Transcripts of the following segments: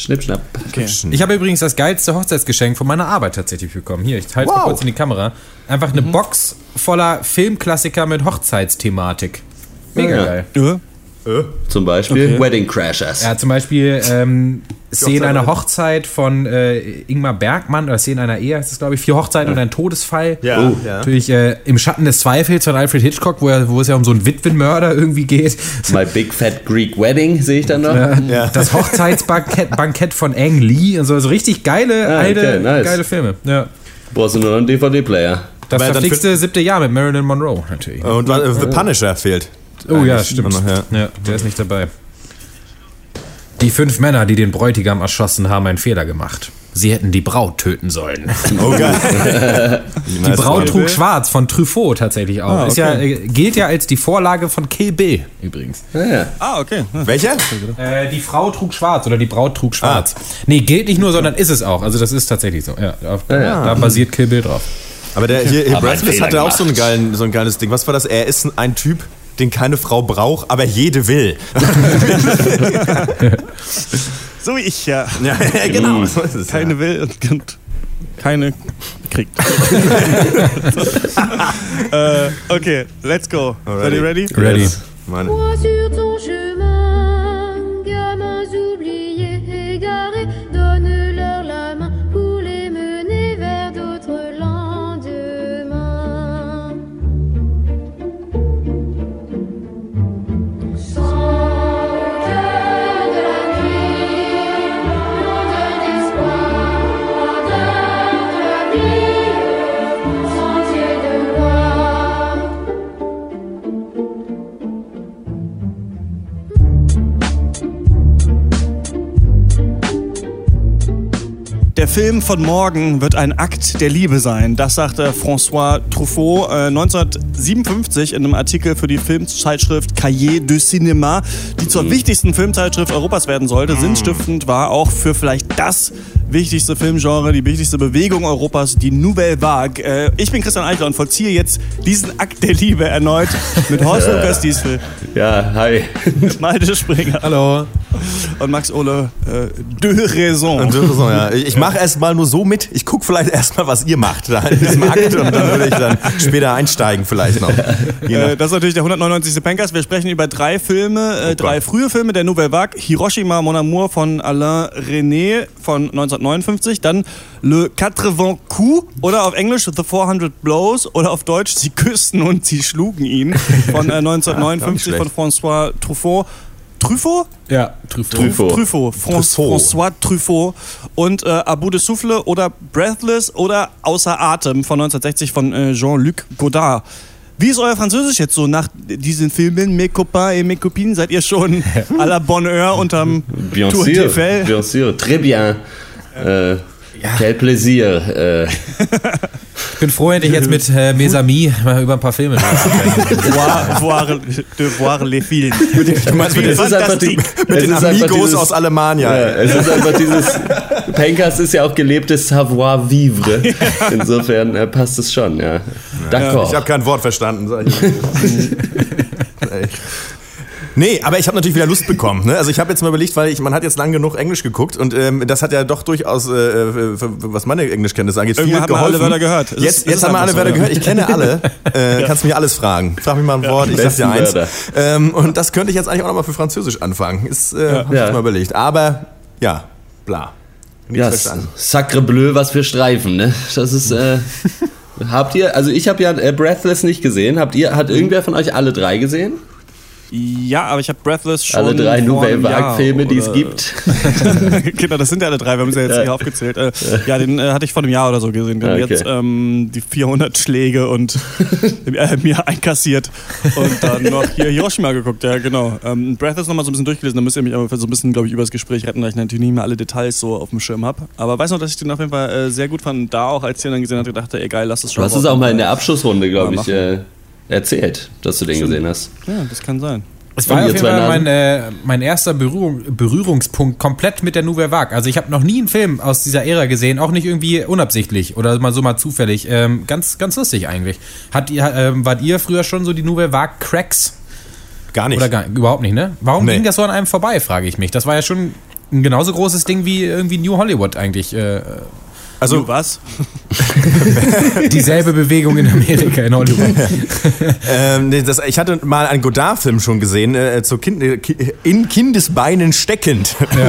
Schnipp, schnapp. Okay. Ich habe übrigens das geilste Hochzeitsgeschenk von meiner Arbeit tatsächlich bekommen. Hier, ich halte es Wow. mal kurz in die Kamera. Einfach eine Box voller Filmklassiker mit Hochzeitsthematik. Mega Ja. geil. Ja. Zum Beispiel Okay. Wedding Crashers. Ja, zum Beispiel ähm, Szenen Hochzeit einer Hochzeit von äh, Ingmar Bergmann oder Szenen einer Ehe, heißt es glaube ich, vier Hochzeiten und ein Todesfall. Ja, Oh. ja. Natürlich äh, im Schatten des Zweifels von Alfred Hitchcock, wo, er, wo es ja um so einen Witwenmörder irgendwie geht. My Big Fat Greek Wedding sehe ich dann noch. Ja. Das Hochzeitsbankett Bankett von Ang Lee und so, also richtig geile, Ah, alte, okay, nice. geile Filme. Ja. Brauchst du nur noch einen DVD-Player. Das verflixte siebte Jahr mit Marilyn Monroe natürlich. Und äh, The Punisher fehlt. Oh ja, stimmt. noch, ja. Ja, der ist nicht dabei. Die fünf Männer, die den Bräutigam erschossen, haben einen Fehler gemacht. Sie hätten die Braut töten sollen. Oh geil. Die Braut trug schwarz von Truffaut tatsächlich auch. Ah, Ist ja, okay. äh, gilt ja als die Vorlage von Kill Bill übrigens. Ja, ja. Ah, okay. Ja. Welcher? Äh, die Frau trug schwarz oder die Braut trug schwarz. Nee, gilt nicht nur, sondern ist es auch. Also das ist tatsächlich so. Ja, auf, ja. Da basiert Kill Bill drauf. Aber der hier, hier Breathless Fehler hatte auch so, einen geilen, so ein geiles Ding. Was war das? Er ist ein Typ, den keine Frau braucht, aber jede will. So wie ich, ja. ja, genau. So ist es, Keine will und, und keine kriegt. äh, okay, let's go. Seid ihr ready? Ready. Yes. Mann. Der Film von morgen wird ein Akt der Liebe sein. Das sagte François Truffaut äh, 1957 in einem Artikel für die Filmzeitschrift Cahiers de Cinéma, die zur wichtigsten Filmzeitschrift Europas werden sollte. Sinnstiftend war auch für vielleicht das wichtigste Filmgenre, die wichtigste Bewegung Europas, die Nouvelle Vague. Äh, ich bin Christian Eichler und vollziehe jetzt diesen Akt der Liebe erneut mit Horst Lukas Diesel, Ja, hi. Malte Springer Hallo. und Max Ole äh, de Raison. Und so, ja. Ich mache erst mal nur so mit. Ich gucke vielleicht erst mal, was ihr macht da in diesem Akt und dann würde ich dann später einsteigen vielleicht noch. Äh, das ist natürlich der 199. Pencast. Wir sprechen über drei Filme, äh, drei frühe Filme der Nouvelle Vague. Hiroshima Mon Amour von Alain René von 1959. Dann Le 80 Coups oder auf Englisch The 400 Blows oder auf Deutsch Sie küssten und sie schlugen ihn von äh, 1959 Ja, von François Truffaut. Truffaut? Ja, Truffaut. Truffaut. Truffaut. Truffaut. François Truffaut. Und äh, Abu de Souffle oder Breathless oder Außer Atem von 1960 von äh, Jean-Luc Godard. Wie ist euer Französisch jetzt so nach diesen Filmen Mes copains et mes copines? Seid ihr schon à la bonne heure unterm Bien Tour sûr, bien sûr, très bien. Äh, Quel plaisir. Äh, Ich bin froh, endlich jetzt mit äh, Mesami mal über ein paar Filme voir, voir, de voir les films. Du meinst mit, ist einfach die, mit den Amigos dieses- aus Alemania. Ja, es ist einfach dieses. Pencast ist ja auch gelebtes Savoir-vivre. Insofern äh, passt es schon, ja. D'accord. Ich habe kein Wort verstanden. sag ich. Nee, aber ich habe natürlich wieder Lust bekommen. Ne? Also ich habe jetzt mal überlegt, weil ich, man hat jetzt lang genug Englisch geguckt und ähm, das hat ja doch durchaus, äh, äh, was meine Englischkenntnisse angeht, viel Irgendwann man geholfen. alle Wörter gehört. Es Jetzt, jetzt haben wir alle Wörter gehört. Ich kenne alle. Äh, Kannst mich alles fragen. Frag mich mal ein Wort, ich sag dir eins. Ähm, und das könnte ich jetzt eigentlich auch nochmal für Französisch anfangen. Ist, äh, hab ich Ja. jetzt mal überlegt. Aber ja, bla. Nichts Ja, verstanden. Sacre bleu, was für Streifen, ne? Das ist. Äh, habt ihr, also ich habe ja äh, Breathless nicht gesehen. Habt ihr, hat irgendwer von euch alle drei gesehen? Ja, aber ich habe Breathless schon alle drei Nouvelle Vague-Filme, die es gibt. genau, das sind ja alle drei, wir haben sie ja jetzt hier aufgezählt. Äh, ja, den äh, hatte ich vor einem Jahr oder so gesehen. Dann Okay. Jetzt ähm, die 400 Schläge und äh, mir einkassiert und dann noch hier Hiroshima geguckt, ja genau. Ähm, Breathless nochmal so ein bisschen durchgelesen, da müsst ihr mich aber so ein bisschen, glaube ich, über das Gespräch retten, weil ich natürlich nicht mehr alle Details so auf dem Schirm habe. Aber weiß noch, dass ich den auf jeden Fall äh, sehr gut fand. Da auch, als ich den dann gesehen hatte, dachte, ey geil, lass es Du schon. hast es auch mal in der Abschlussrunde, glaube Ja, ich, erzählt, dass du den gesehen hast. Ja, das kann sein. Es war auf jeden Fall mein, äh, mein erster Berührung, Berührungspunkt komplett mit der Nouvelle Vague. Also ich habe noch nie einen Film aus dieser Ära gesehen, auch nicht irgendwie unabsichtlich oder mal so mal zufällig. Ähm, ganz, ganz lustig eigentlich. Hat ihr, ähm, wart ihr früher schon so die Nouvelle Vague Cracks? Gar nicht. Oder gar, überhaupt nicht, ne? Warum Nee. ging das so an einem vorbei, frage ich mich. Das war ja schon ein genauso großes Ding wie irgendwie New Hollywood eigentlich. Äh, Also was? dieselbe Bewegung in Amerika, in Hollywood. Ähm, nee, das, ich hatte mal einen Godard-Film schon gesehen, äh, zu kind, äh, ki- in Kindesbeinen steckend.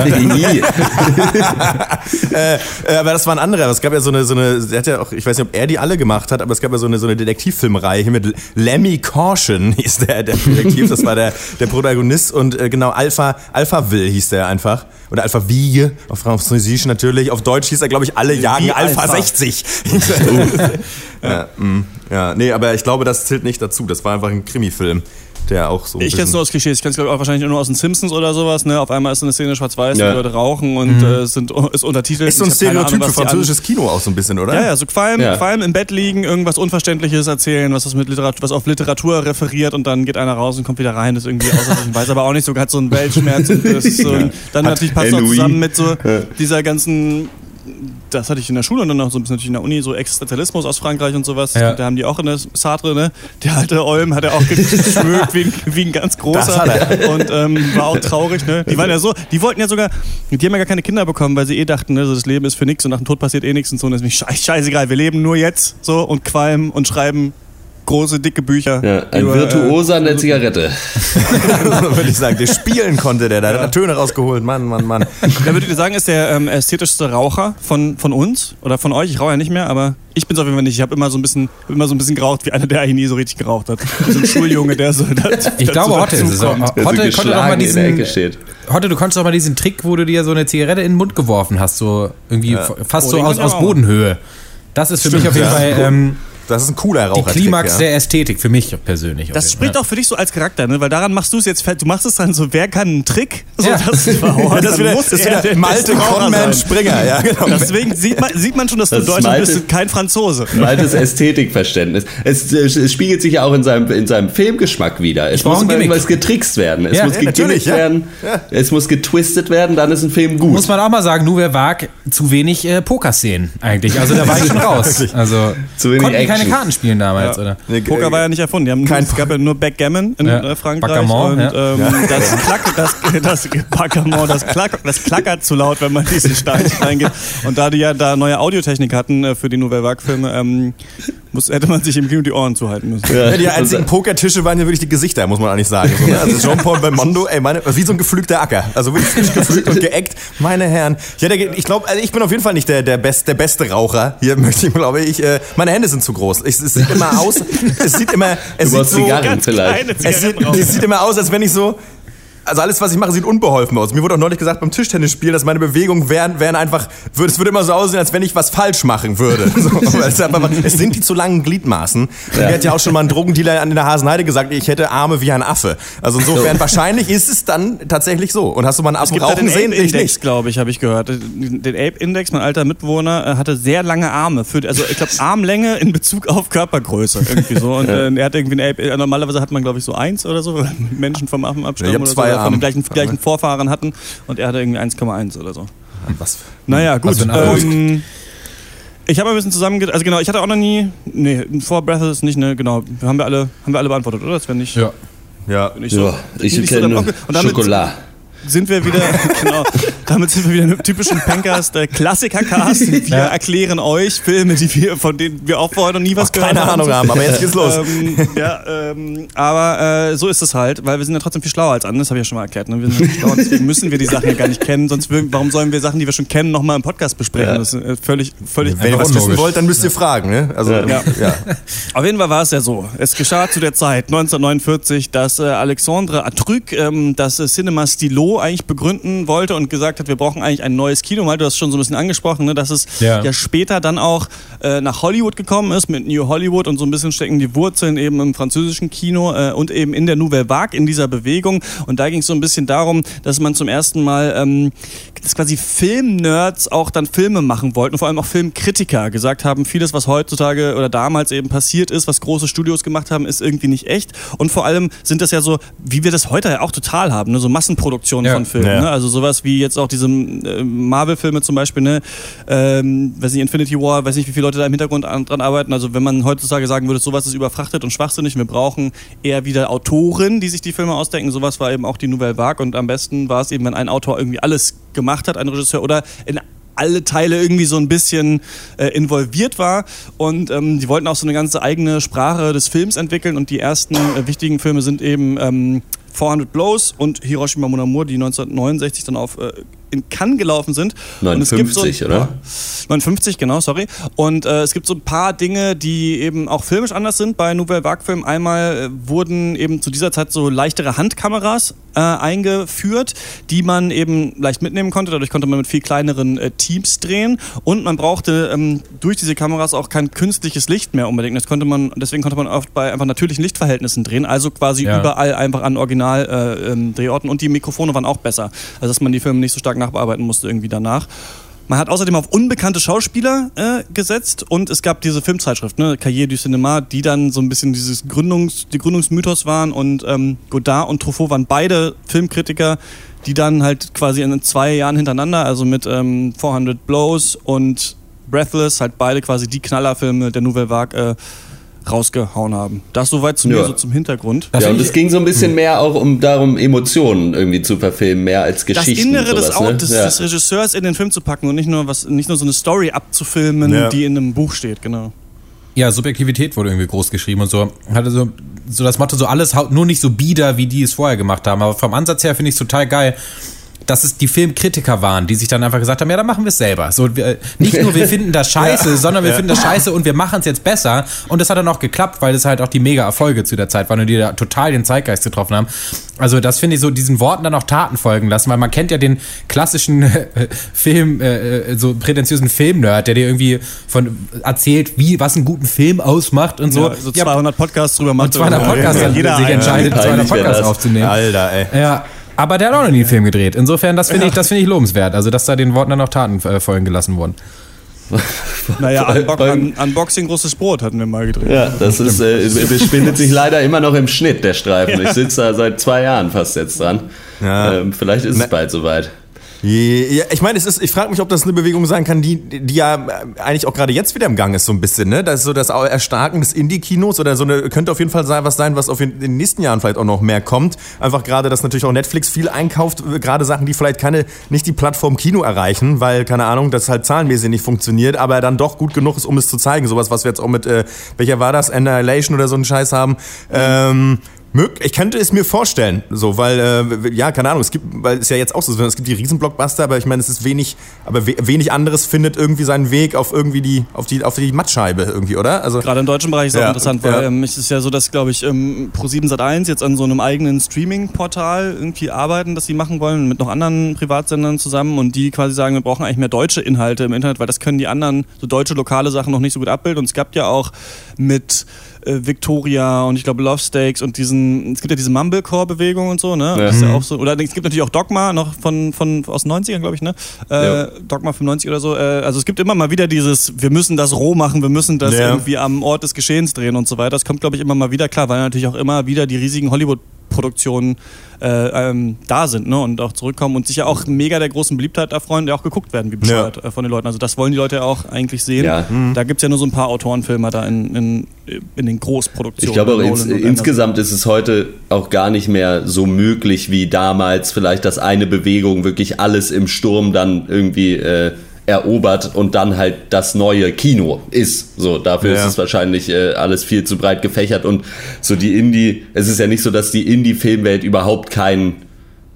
äh, äh, aber das war ein anderer. Es gab ja so eine, so eine, der hat ja auch, ich weiß nicht, ob er die alle gemacht hat, aber es gab ja so eine, so eine Detektivfilmreihe mit Lemmy Caution hieß der, der Detektiv. Das war der, der Protagonist und äh, genau Alpha, Alpha Will hieß der einfach. Oder Alpha Wiege, auf Französisch natürlich. Auf Deutsch hieß er, glaube ich, alle jagen Wie Alpha, Alpha. 60. ja, mh, ja, nee, aber ich glaube, das zählt nicht dazu. Das war einfach ein Krimi-Film, der auch so. Ich kenn's bisschen- nur aus Klischees. Ich ich auch wahrscheinlich nur aus den Simpsons oder sowas. Ne? Auf einmal ist so eine Szene schwarz-weiß, Ja. die Leute rauchen und äh, sind ist untertitelt. Ist so ein Ahnung, Stereotyp für französisches Kino auch so ein bisschen, oder? Ja, ja, so Qualm, Ja. Qualm im Bett liegen, irgendwas Unverständliches erzählen, was, mit Literatur, was auf Literatur referiert und dann geht einer raus und kommt wieder rein, das ist irgendwie außerordentlich, weiß aber auch nicht so, hat so einen Weltschmerz und das so, ein- dann Hat natürlich passt auch zusammen mit so dieser ganzen das hatte ich in der Schule und dann noch so ein bisschen natürlich in der Uni, so Existenzialismus aus Frankreich und sowas. Ja. Da haben die auch in der Sartre, ne? Der alte Olm hat er auch geschmückt wie, ein- wie ein ganz großer. Und ähm, war auch traurig, ne? Die waren ja so, die wollten ja sogar, die haben ja gar keine Kinder bekommen, weil sie eh dachten, ne, so das Leben ist für nichts und nach dem Tod passiert eh nichts und so. Und das ist scheiß, scheißegal, wir leben nur jetzt so und qualmen und schreiben große, dicke Bücher. Ja, ein über, Virtuoser an der Zigarette. würde ich sagen. Der spielen konnte der, da hat er Töne rausgeholt. Mann, Mann, Mann. Äh, wer würdet ihr sagen, ist der ähm, ästhetischste Raucher von, von uns oder von euch? Ich rauche ja nicht mehr, aber ich bin es auf jeden Fall nicht. Ich habe immer so ein bisschen, hab immer so ein bisschen geraucht, wie einer, der eigentlich nie so richtig geraucht hat. So ein Schuljunge, der so. Das, Ich glaube, Hotte ist es auch. Der so Hotte konnte doch mal geschlagen in der Ecke diesen. steht. Hotte, du konntest doch mal diesen Trick, wo du dir so eine Zigarette in den Mund geworfen hast, so irgendwie f- fast Oh, so aus, ich aus. Bodenhöhe. Das ist für mich auf jeden ja. Fall ähm, Das ist ein cooler die Raucher. Klimax ja. der Ästhetik, für mich persönlich. Das spricht auch für dich so als Charakter, ne? Weil daran machst du es jetzt fett. Du machst es dann so, wer kann einen Trick? So, Ja. das ist, oh, Das wieder, das ist wieder Malte Conman Springer. Ja, genau. Deswegen sieht man, sieht man schon, dass du Das Deutschland Malte. bist und kein Franzose. Altes Ästhetikverständnis. Es, es spiegelt sich ja auch in seinem, in seinem Filmgeschmack wieder. Es brauch muss immer irgendwas getrickst werden. Es Ja, muss ja. werden. Es muss getwistet werden, dann ist ein Film gut. Muss man auch mal sagen, Nouvelle Vague, zu wenig äh, Pokerszenen eigentlich. Also da war ich schon raus. Also Zu wenig die keine. Karten spielen damals, oder? Nee, Poker äh, war ja nicht erfunden. Die haben Kein- es gab ja nur Backgammon in Ja. äh, Frankreich. Backgammon, und ja. ähm, das, Klack, das, das, Backgammon, das, Klack, das klackert zu laut, wenn man in diesen Steinchen reingeht. Und da die ja da neue Audiotechnik hatten äh, für die Nouvelle Vague-Filme, ähm, muss, hätte man sich im Kino die Ohren zuhalten müssen. Ja, die einzigen Pokertische waren ja wirklich die Gesichter, muss man eigentlich sagen. So, ne? Also Jean-Paul Belmondo, ey, meine, wie so ein gepflügter Acker. Also wirklich frisch gepflügt und geeckt. Meine Herren. Ja, der, ich glaube, also ich bin auf jeden Fall nicht der, der, best, der beste Raucher. Hier möchte ich, glaube ich, äh, meine Hände sind zu groß. Ich, es sieht immer aus, es sieht immer, es Du sieht so, Zigarren Ganz vielleicht. es sieht, es sieht immer aus, als wenn ich so. Also alles, was ich mache, sieht unbeholfen aus. Mir wurde auch neulich gesagt beim Tischtennisspiel, dass meine Bewegungen wären, wären einfach, es würde immer so aussehen, als wenn ich was falsch machen würde. So, es, einfach, es sind die zu langen Gliedmaßen. Mir hat ja auch schon mal ein Drogendealer an der Hasenheide gesagt, ich hätte Arme wie ein Affe. Also insofern, wahrscheinlich ist es dann tatsächlich so. Und hast du mal einen Affen rauchen den sehen? Nicht. glaube ich, habe ich gehört. Den Ape-Index, mein alter Mitbewohner, äh, hatte sehr lange Arme. Für, also ich glaube Armlänge in Bezug auf Körpergröße. Irgendwie so. Und äh, er hat irgendwie ein Ape, äh, normalerweise hat man, glaube ich, so eins oder so, Menschen vom Affen abstammen Ich hab oder zwei oder von den gleichen, gleichen Vorfahren hatten. Und er hatte irgendwie 1,1 oder so. Was? Naja, gut. für ein Erfolg. Ähm, ich habe ein bisschen zusammen, also genau, ich hatte auch noch nie, nee, vor Breath ist nicht, ne, genau, haben wir alle, haben wir alle beantwortet, oder? Das wäre nicht, Ja. Ja. nicht so. Ja, ich nicht so. Und damit- Schokolade. Sind wir wieder, genau, damit sind wir wieder einem typischen Pencast äh, Klassiker-Cast. Wir erklären euch Filme, die wir, von denen wir auch vorher noch nie was Auch gehört keine haben. Ahnung haben, aber jetzt geht's los. Ähm, ja, ähm, aber äh, so ist es halt, weil wir sind ja trotzdem viel schlauer als andere, das habe ich ja schon mal erklärt. Ne? Wir sind ja viel schlauer, deswegen müssen wir die Sachen ja gar nicht kennen, sonst würden, warum sollen wir Sachen, die wir schon kennen, nochmal im Podcast besprechen? Ja. Das ist äh, völlig, völlig Wenn ihr was wissen wollt, dann müsst ihr fragen. Ne? Also, Ja. ja. ja. Auf jeden Fall war es ja so. Es geschah zu der Zeit, 1949, dass äh, Alexandre Atruc ähm, das äh, Cinema Stilo eigentlich begründen wollte und gesagt hat, wir brauchen eigentlich ein neues Kino. Weil du hast schon so ein bisschen angesprochen, ne, dass es ja. Ja. später dann auch äh, nach Hollywood gekommen ist mit New Hollywood und so ein bisschen stecken die Wurzeln eben im französischen Kino äh, und eben in der Nouvelle Vague, in dieser Bewegung. Und da ging es so ein bisschen darum, dass man zum ersten Mal, ähm, dass quasi Filmnerds auch dann Filme machen wollten, vor allem auch Filmkritiker gesagt haben, vieles, was heutzutage oder damals eben passiert ist, was große Studios gemacht haben, ist irgendwie nicht echt. Und vor allem sind das ja so, wie wir das heute ja auch total haben, ne? so Massenproduktionen Ja. von Filmen. Ja. Ne? Also sowas wie jetzt auch diese äh, Marvel-Filme zum Beispiel, ne? ähm, weiß nicht, Infinity War, weiß nicht, wie viele Leute da im Hintergrund an, dran arbeiten. Also wenn man heutzutage sagen würde, sowas ist überfrachtet und schwachsinnig, wir brauchen eher wieder Autoren, die sich die Filme ausdenken. Sowas war eben auch die Nouvelle Vague und am besten war es eben, wenn ein Autor irgendwie alles gemacht hat, ein Regisseur, oder in alle Teile irgendwie so ein bisschen äh, involviert war. Und ähm, die wollten auch so eine ganze eigene Sprache des Films entwickeln. Und die ersten äh, wichtigen Filme sind eben ähm, 400 Blows und Hiroshima Mon Amour, die 1969 dann auf äh, in Cannes gelaufen sind. und es gibt so 59, ein, oder? 59, genau, sorry. Und äh, es gibt so ein paar Dinge, die eben auch filmisch anders sind bei Nouvelle Vague Film. Einmal äh, wurden eben zu dieser Zeit so leichtere Handkameras äh, eingeführt, die man eben leicht mitnehmen konnte. Dadurch konnte man mit viel kleineren äh, Teams drehen und man brauchte ähm, durch diese Kameras auch kein künstliches Licht mehr unbedingt. Das konnte man, deswegen konnte man oft bei einfach natürlichen Lichtverhältnissen drehen, also quasi Ja. überall einfach an Original äh, ähm, Drehorten und die Mikrofone waren auch besser, also dass man die Filme nicht so stark nachbearbeiten musste irgendwie danach. Man hat außerdem auf unbekannte Schauspieler äh, gesetzt und es gab diese Filmzeitschrift, ne, Cahiers du Cinéma, die dann so ein bisschen dieses Gründungs, die Gründungsmythos waren und ähm, Godard und Truffaut waren beide Filmkritiker, die dann halt quasi in zwei Jahren hintereinander, also mit ähm, 400 Blows und Breathless, halt beide quasi die Knallerfilme der Nouvelle Vague äh, rausgehauen haben. Das soweit zu mir Ja. so zum Hintergrund. Das ja, und es ging so ein bisschen mehr auch um darum, Emotionen irgendwie zu verfilmen, mehr als das Geschichten. Innere des, sowas, Au- ne? des, ja. des Regisseurs in den Film zu packen und nicht nur was, nicht nur so eine Story abzufilmen, Ja. die in einem Buch steht, genau. Ja, Subjektivität wurde irgendwie groß geschrieben und so. Hatte so, so das Motto, so alles nur nicht so bieder, wie die es vorher gemacht haben. Aber vom Ansatz her finde ich es total geil, dass es die Filmkritiker waren, die sich dann einfach gesagt haben, ja, dann machen wir es selber. So, wir, nicht nur wir finden das scheiße, sondern wir finden das scheiße und wir machen es jetzt besser. Und das hat dann auch geklappt, weil es halt auch die Mega-Erfolge zu der Zeit waren und die da total den Zeitgeist getroffen haben. Also das finde ich so, diesen Worten dann auch Taten folgen lassen, weil man kennt ja den klassischen äh, Film, äh, äh, so prätentiösen Filmnerd, der dir irgendwie von erzählt, wie, was einen guten Film ausmacht und so. Ja, so 200 Podcasts drüber macht. und 200 Podcasts, dann jeder sich entscheidet, Peinlich 200 wär Podcasts aufzunehmen. Alter, ey. Ja, aber der hat auch noch nie einen Film gedreht. Insofern, das finde ich, das finde ich lobenswert. Also, dass da den Worten dann auch Taten äh, folgen gelassen wurden. Naja, Unbo Beim- Un Unboxing großes Brot hatten wir mal gedreht. Ja, das ist, äh, befindet sich leider immer noch im Schnitt, der Streifen. Ich sitze da seit zwei Jahren fast jetzt dran. Ja. Ähm, vielleicht ist es Ne- bald soweit. Ja, ich meine, es ist, ich frage mich, ob das eine Bewegung sein kann, die, die ja äh, eigentlich auch gerade jetzt wieder im Gang ist, so ein bisschen, ne? Das ist so das Erstarken des Indie-Kinos oder so eine, könnte auf jeden Fall sein, was sein, was auf in den nächsten Jahren vielleicht auch noch mehr kommt. Einfach gerade, dass natürlich auch Netflix viel einkauft, äh, gerade Sachen, die vielleicht keine, nicht die Plattform Kino erreichen, weil, keine Ahnung, das halt zahlenmäßig nicht funktioniert, aber dann doch gut genug ist, um es zu zeigen. Sowas, was wir jetzt auch mit, äh, welcher war das? Annihilation oder so einen Scheiß haben. Ähm, Mög- Ich könnte es mir vorstellen, so, weil, äh, ja, keine Ahnung, es gibt, weil es ja jetzt auch so, ist, es gibt die Riesenblockbuster, aber ich meine, es ist wenig, aber we wenig anderes findet irgendwie seinen Weg auf irgendwie die, auf die, auf die Mattscheibe irgendwie, oder? Also, Gerade im deutschen Bereich ist auch Ja, interessant, weil ja. ähm, es ist ja so, dass, glaube ich, ähm, Pro7 Sat1 jetzt an so einem eigenen Streaming-Portal irgendwie arbeiten, das sie machen wollen, mit noch anderen Privatsendern zusammen und die quasi sagen, wir brauchen eigentlich mehr deutsche Inhalte im Internet, weil das können die anderen, so deutsche lokale Sachen noch nicht so gut abbilden. Und es gab ja auch mit äh, Victoria und ich glaube Love Stakes und diesen, es gibt ja diese Mumblecore-Bewegung und so, ne? Das ist ja auch so, oder es gibt natürlich auch Dogma, noch von, von aus den 90ern, glaube ich, ne? Äh, Ja. Dogma 95 oder so. Äh, also es gibt immer mal wieder dieses, wir müssen das roh machen, wir müssen das Ja. irgendwie am Ort des Geschehens drehen und so weiter. Das kommt, glaube ich, immer mal wieder klar, weil natürlich auch immer wieder die riesigen Hollywood-Produktionen äh, ähm, da sind ne? und auch zurückkommen und sich ja auch mega der großen Beliebtheit erfreuen, die auch geguckt werden, wie bescheuert äh, von den Leuten. Also das wollen die Leute ja auch eigentlich sehen. Ja. Da gibt es ja nur so ein paar Autorenfilmer da in, in, in den Großproduktionen. Ich glaube auch ins, insgesamt ist es heute auch gar nicht mehr so möglich wie damals vielleicht, dass eine Bewegung wirklich alles im Sturm dann irgendwie äh, erobert und dann halt das neue Kino ist. So, dafür Ja. ist es wahrscheinlich äh, alles viel zu breit gefächert und so die Indie, es ist ja nicht so, dass die Indie-Filmwelt überhaupt kein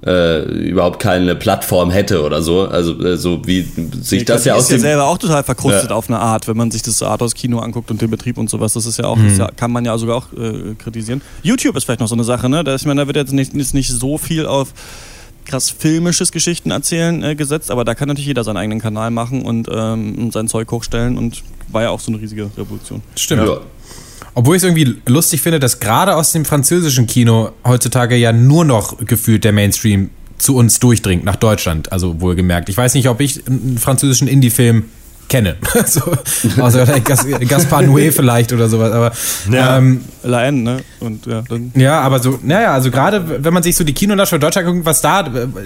äh, überhaupt keine Plattform hätte oder so. Also äh, so wie sich Ich das glaub, ja aus ist ja dem selber auch total verkrustet Ja. auf eine Art, wenn man sich das Arthouse-Kino anguckt und den Betrieb und sowas. Das ist ja auch, Mhm. das ja, kann man ja sogar auch äh, kritisieren. YouTube ist vielleicht noch so eine Sache, ne? Da, ich meine, da wird jetzt nicht, ist nicht so viel auf krass filmisches Geschichten erzählen äh, gesetzt, aber da kann natürlich jeder seinen eigenen Kanal machen und ähm, sein Zeug hochstellen und war ja auch so eine riesige Revolution. Stimmt. ja. Obwohl ich es irgendwie lustig finde, dass gerade aus dem französischen Kino heutzutage ja nur noch gefühlt der Mainstream zu uns durchdringt, nach Deutschland, also wohlgemerkt. Ich weiß nicht, ob ich einen französischen Indie-Film kenne. so, außer Gas, Gaspar Noé vielleicht oder sowas. Aber Ja. ähm, La N, ne? Und ja, dann. ja, aber so, naja, also gerade wenn man sich so die Kinolandschaft Deutschland guckt, was da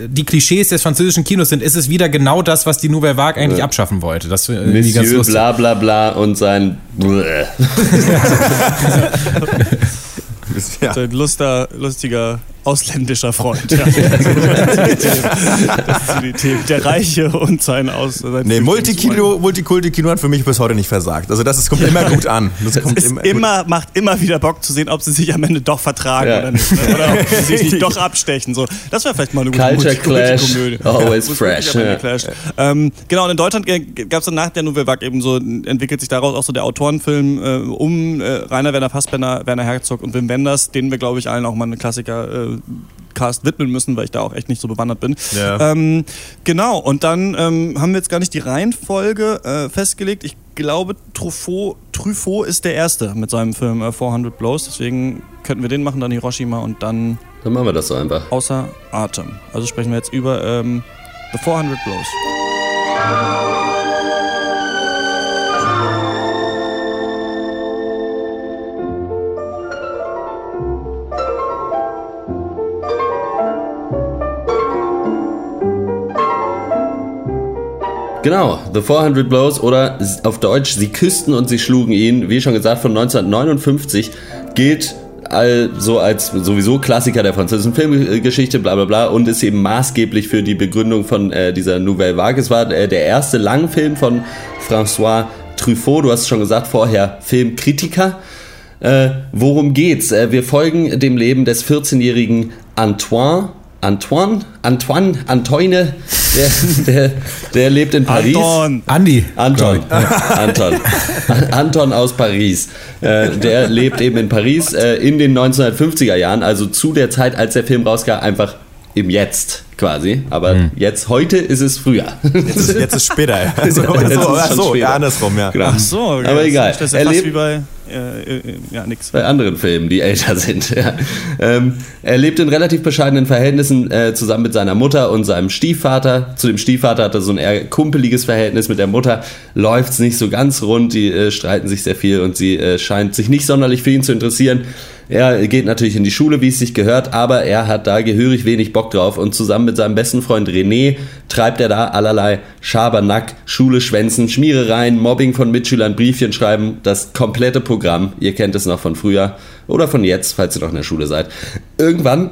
die Klischees des französischen Kinos sind, ist es wieder genau das, was die Nouvelle Vague eigentlich abschaffen wollte. Das finde ich ganz Monsieur lustig. bla bla bla und sein Bläh. ja. So ein luster, lustiger ausländischer Freund. Ja. das ist die Themen. Der Reiche und sein Aus. Sein Nee. Multikino, Multikulti-Kino hat für mich bis heute nicht versagt. Also das ist, kommt immer gut an. Das kommt Es immer, immer, macht immer wieder Bock zu sehen, ob sie sich am Ende doch vertragen Ja. oder nicht. Ne? Oder ob sie sich nicht doch abstechen. So. Das wäre vielleicht mal eine gute Culture Clash, always fresh. Ähm, genau, und in Deutschland gab es dann nach der Nouvelle Vague eben so, entwickelt sich daraus auch so der Autorenfilm äh, um äh, Rainer Werner Fassbender, Werner Herzog und Wim Wenders, denen wir, glaube ich, allen auch mal einen Klassiker äh, Cast widmen müssen, weil ich da auch echt nicht so bewandert bin. Ja. Ähm, genau, und dann ähm, haben wir jetzt gar nicht die Reihenfolge äh, festgelegt. Ich glaube, Truffaut, Truffaut ist der Erste mit seinem Film äh, 400 Blows. Deswegen könnten wir den machen, dann Hiroshima und dann Dann machen wir das so einfach. Außer Atem. Also sprechen wir jetzt über ähm, The 400 Blows. Genau, The 400 Blows oder auf Deutsch Sie küssten und sie schlugen ihn, wie schon gesagt, von 1959 gilt also als sowieso Klassiker der französischen Filmgeschichte, bla bla bla, und ist eben maßgeblich für die Begründung von äh, dieser Nouvelle Vague. Es war äh, der erste Langfilm von François Truffaut, du hast es schon gesagt, vorher Filmkritiker. Äh, worum geht's? Äh, wir folgen dem Leben des 14-jährigen Antoine. Antoine? Antoine? Antoine? Der, der, der lebt in Paris. Anton! Andi. Anton. ich. Anton. Anton aus Paris. Äh, der lebt eben in Paris äh, in den 1950er Jahren, also zu der Zeit, als der Film rauskam, einfach im Jetzt quasi. Aber jetzt, heute ist es früher. jetzt, ist, jetzt ist später. Also, Jetzt ist es so, schon ach so, später. ja, andersrum, ja. Genau. Ach so, okay. Aber egal. Das ist ja Er fast lebt- wie bei. Äh, äh, ja, nix. bei anderen Filmen, die älter sind. Ja. Ähm, er lebt in relativ bescheidenen Verhältnissen äh, zusammen mit seiner Mutter und seinem Stiefvater. Zu dem Stiefvater hat er so ein eher kumpeliges Verhältnis. Mit der Mutter läuft's nicht so ganz rund. Die äh, streiten sich sehr viel und sie äh, scheint sich nicht sonderlich für ihn zu interessieren. Er geht natürlich in die Schule, wie es sich gehört, aber er hat da gehörig wenig Bock drauf und zusammen mit seinem besten Freund René treibt er da allerlei Schabernack, Schule schwänzen, Schmierereien, Mobbing von Mitschülern, Briefchen schreiben, das komplette Programm. Ihr kennt es noch von früher oder von jetzt, falls ihr noch in der Schule seid. Irgendwann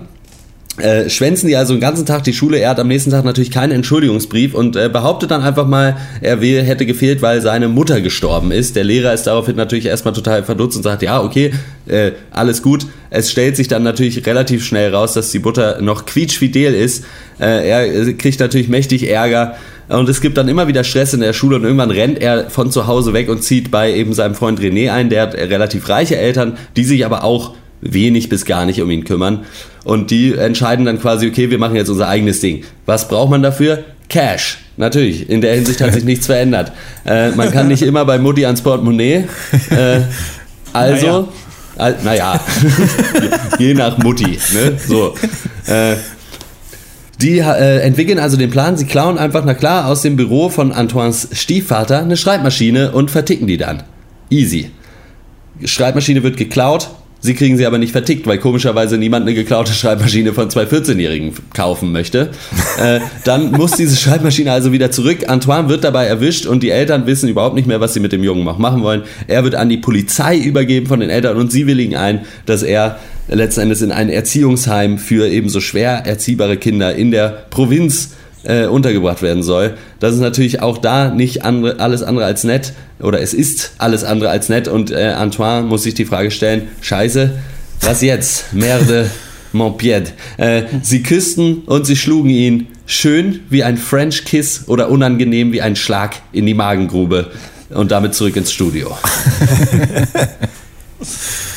äh, schwänzen die also den ganzen Tag die Schule. Er hat am nächsten Tag natürlich keinen Entschuldigungsbrief und äh, behauptet dann einfach mal, er hätte gefehlt, weil seine Mutter gestorben ist. Der Lehrer ist daraufhin natürlich erstmal total verdutzt und sagt, ja, okay, äh, alles gut. Es stellt sich dann natürlich relativ schnell raus, dass die Mutter noch quietschfidel ist. Äh, er äh, kriegt natürlich mächtig Ärger. Und es gibt dann immer wieder Stress in der Schule und irgendwann rennt er von zu Hause weg und zieht bei eben seinem Freund René ein. Der hat relativ reiche Eltern, die sich aber auch wenig bis gar nicht um ihn kümmern. Und die entscheiden dann quasi, okay, wir machen jetzt unser eigenes Ding. Was braucht man dafür? Cash. Natürlich, in der Hinsicht hat sich nichts verändert. Äh, man kann nicht immer bei Mutti ans Portemonnaie. Äh, also, naja, naja. je nach Mutti. Ne? So. Äh, die äh, entwickeln also den Plan, sie klauen einfach, na klar, aus dem Büro von Antoines Stiefvater eine Schreibmaschine und verticken die dann. Easy. Schreibmaschine wird geklaut, sie kriegen sie aber nicht vertickt, weil komischerweise niemand eine geklaute Schreibmaschine von zwei 14-Jährigen kaufen möchte. äh, dann muss diese Schreibmaschine also wieder zurück. Antoine wird dabei erwischt und die Eltern wissen überhaupt nicht mehr, was sie mit dem Jungen noch machen wollen. Er wird an die Polizei übergeben von den Eltern und sie willigen ein, dass er letzten Endes in ein Erziehungsheim für ebenso schwer erziehbare Kinder in der Provinz äh, untergebracht werden soll. Das ist natürlich auch da nicht andere, alles andere als nett oder es ist alles andere als nett und äh, Antoine muss sich die Frage stellen, scheiße, was jetzt? Merde, mon pied. Äh, sie küssten und sie schlugen ihn schön wie ein French Kiss oder unangenehm wie ein Schlag in die Magengrube und damit zurück ins Studio.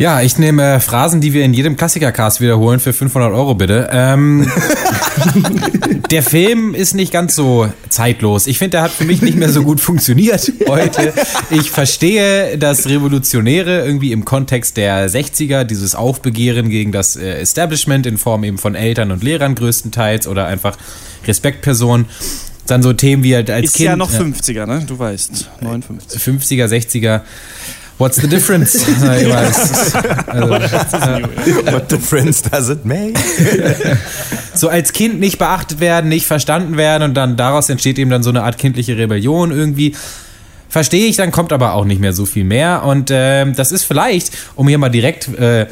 Ja, ich nehme äh, Phrasen, die wir in jedem Klassiker-Cast wiederholen, für 500 Euro bitte. Ähm, der Film ist nicht ganz so zeitlos. Ich finde, der hat für mich nicht mehr so gut funktioniert heute. Ich verstehe das Revolutionäre irgendwie im Kontext der 60er, dieses Aufbegehren gegen das äh, Establishment in Form eben von Eltern und Lehrern größtenteils oder einfach Respektpersonen. Dann so Themen wie halt als Ist Kind. ja noch 50er, ne? Du weißt. 59. 50er, 60er. What's the difference? Na, ich weiß, also, What difference does it make? so als Kind nicht beachtet werden, nicht verstanden werden und dann daraus entsteht eben dann so eine Art kindliche Rebellion irgendwie. Verstehe ich, dann kommt aber auch nicht mehr so viel mehr. Und ähm, das ist vielleicht, um hier mal direkt äh,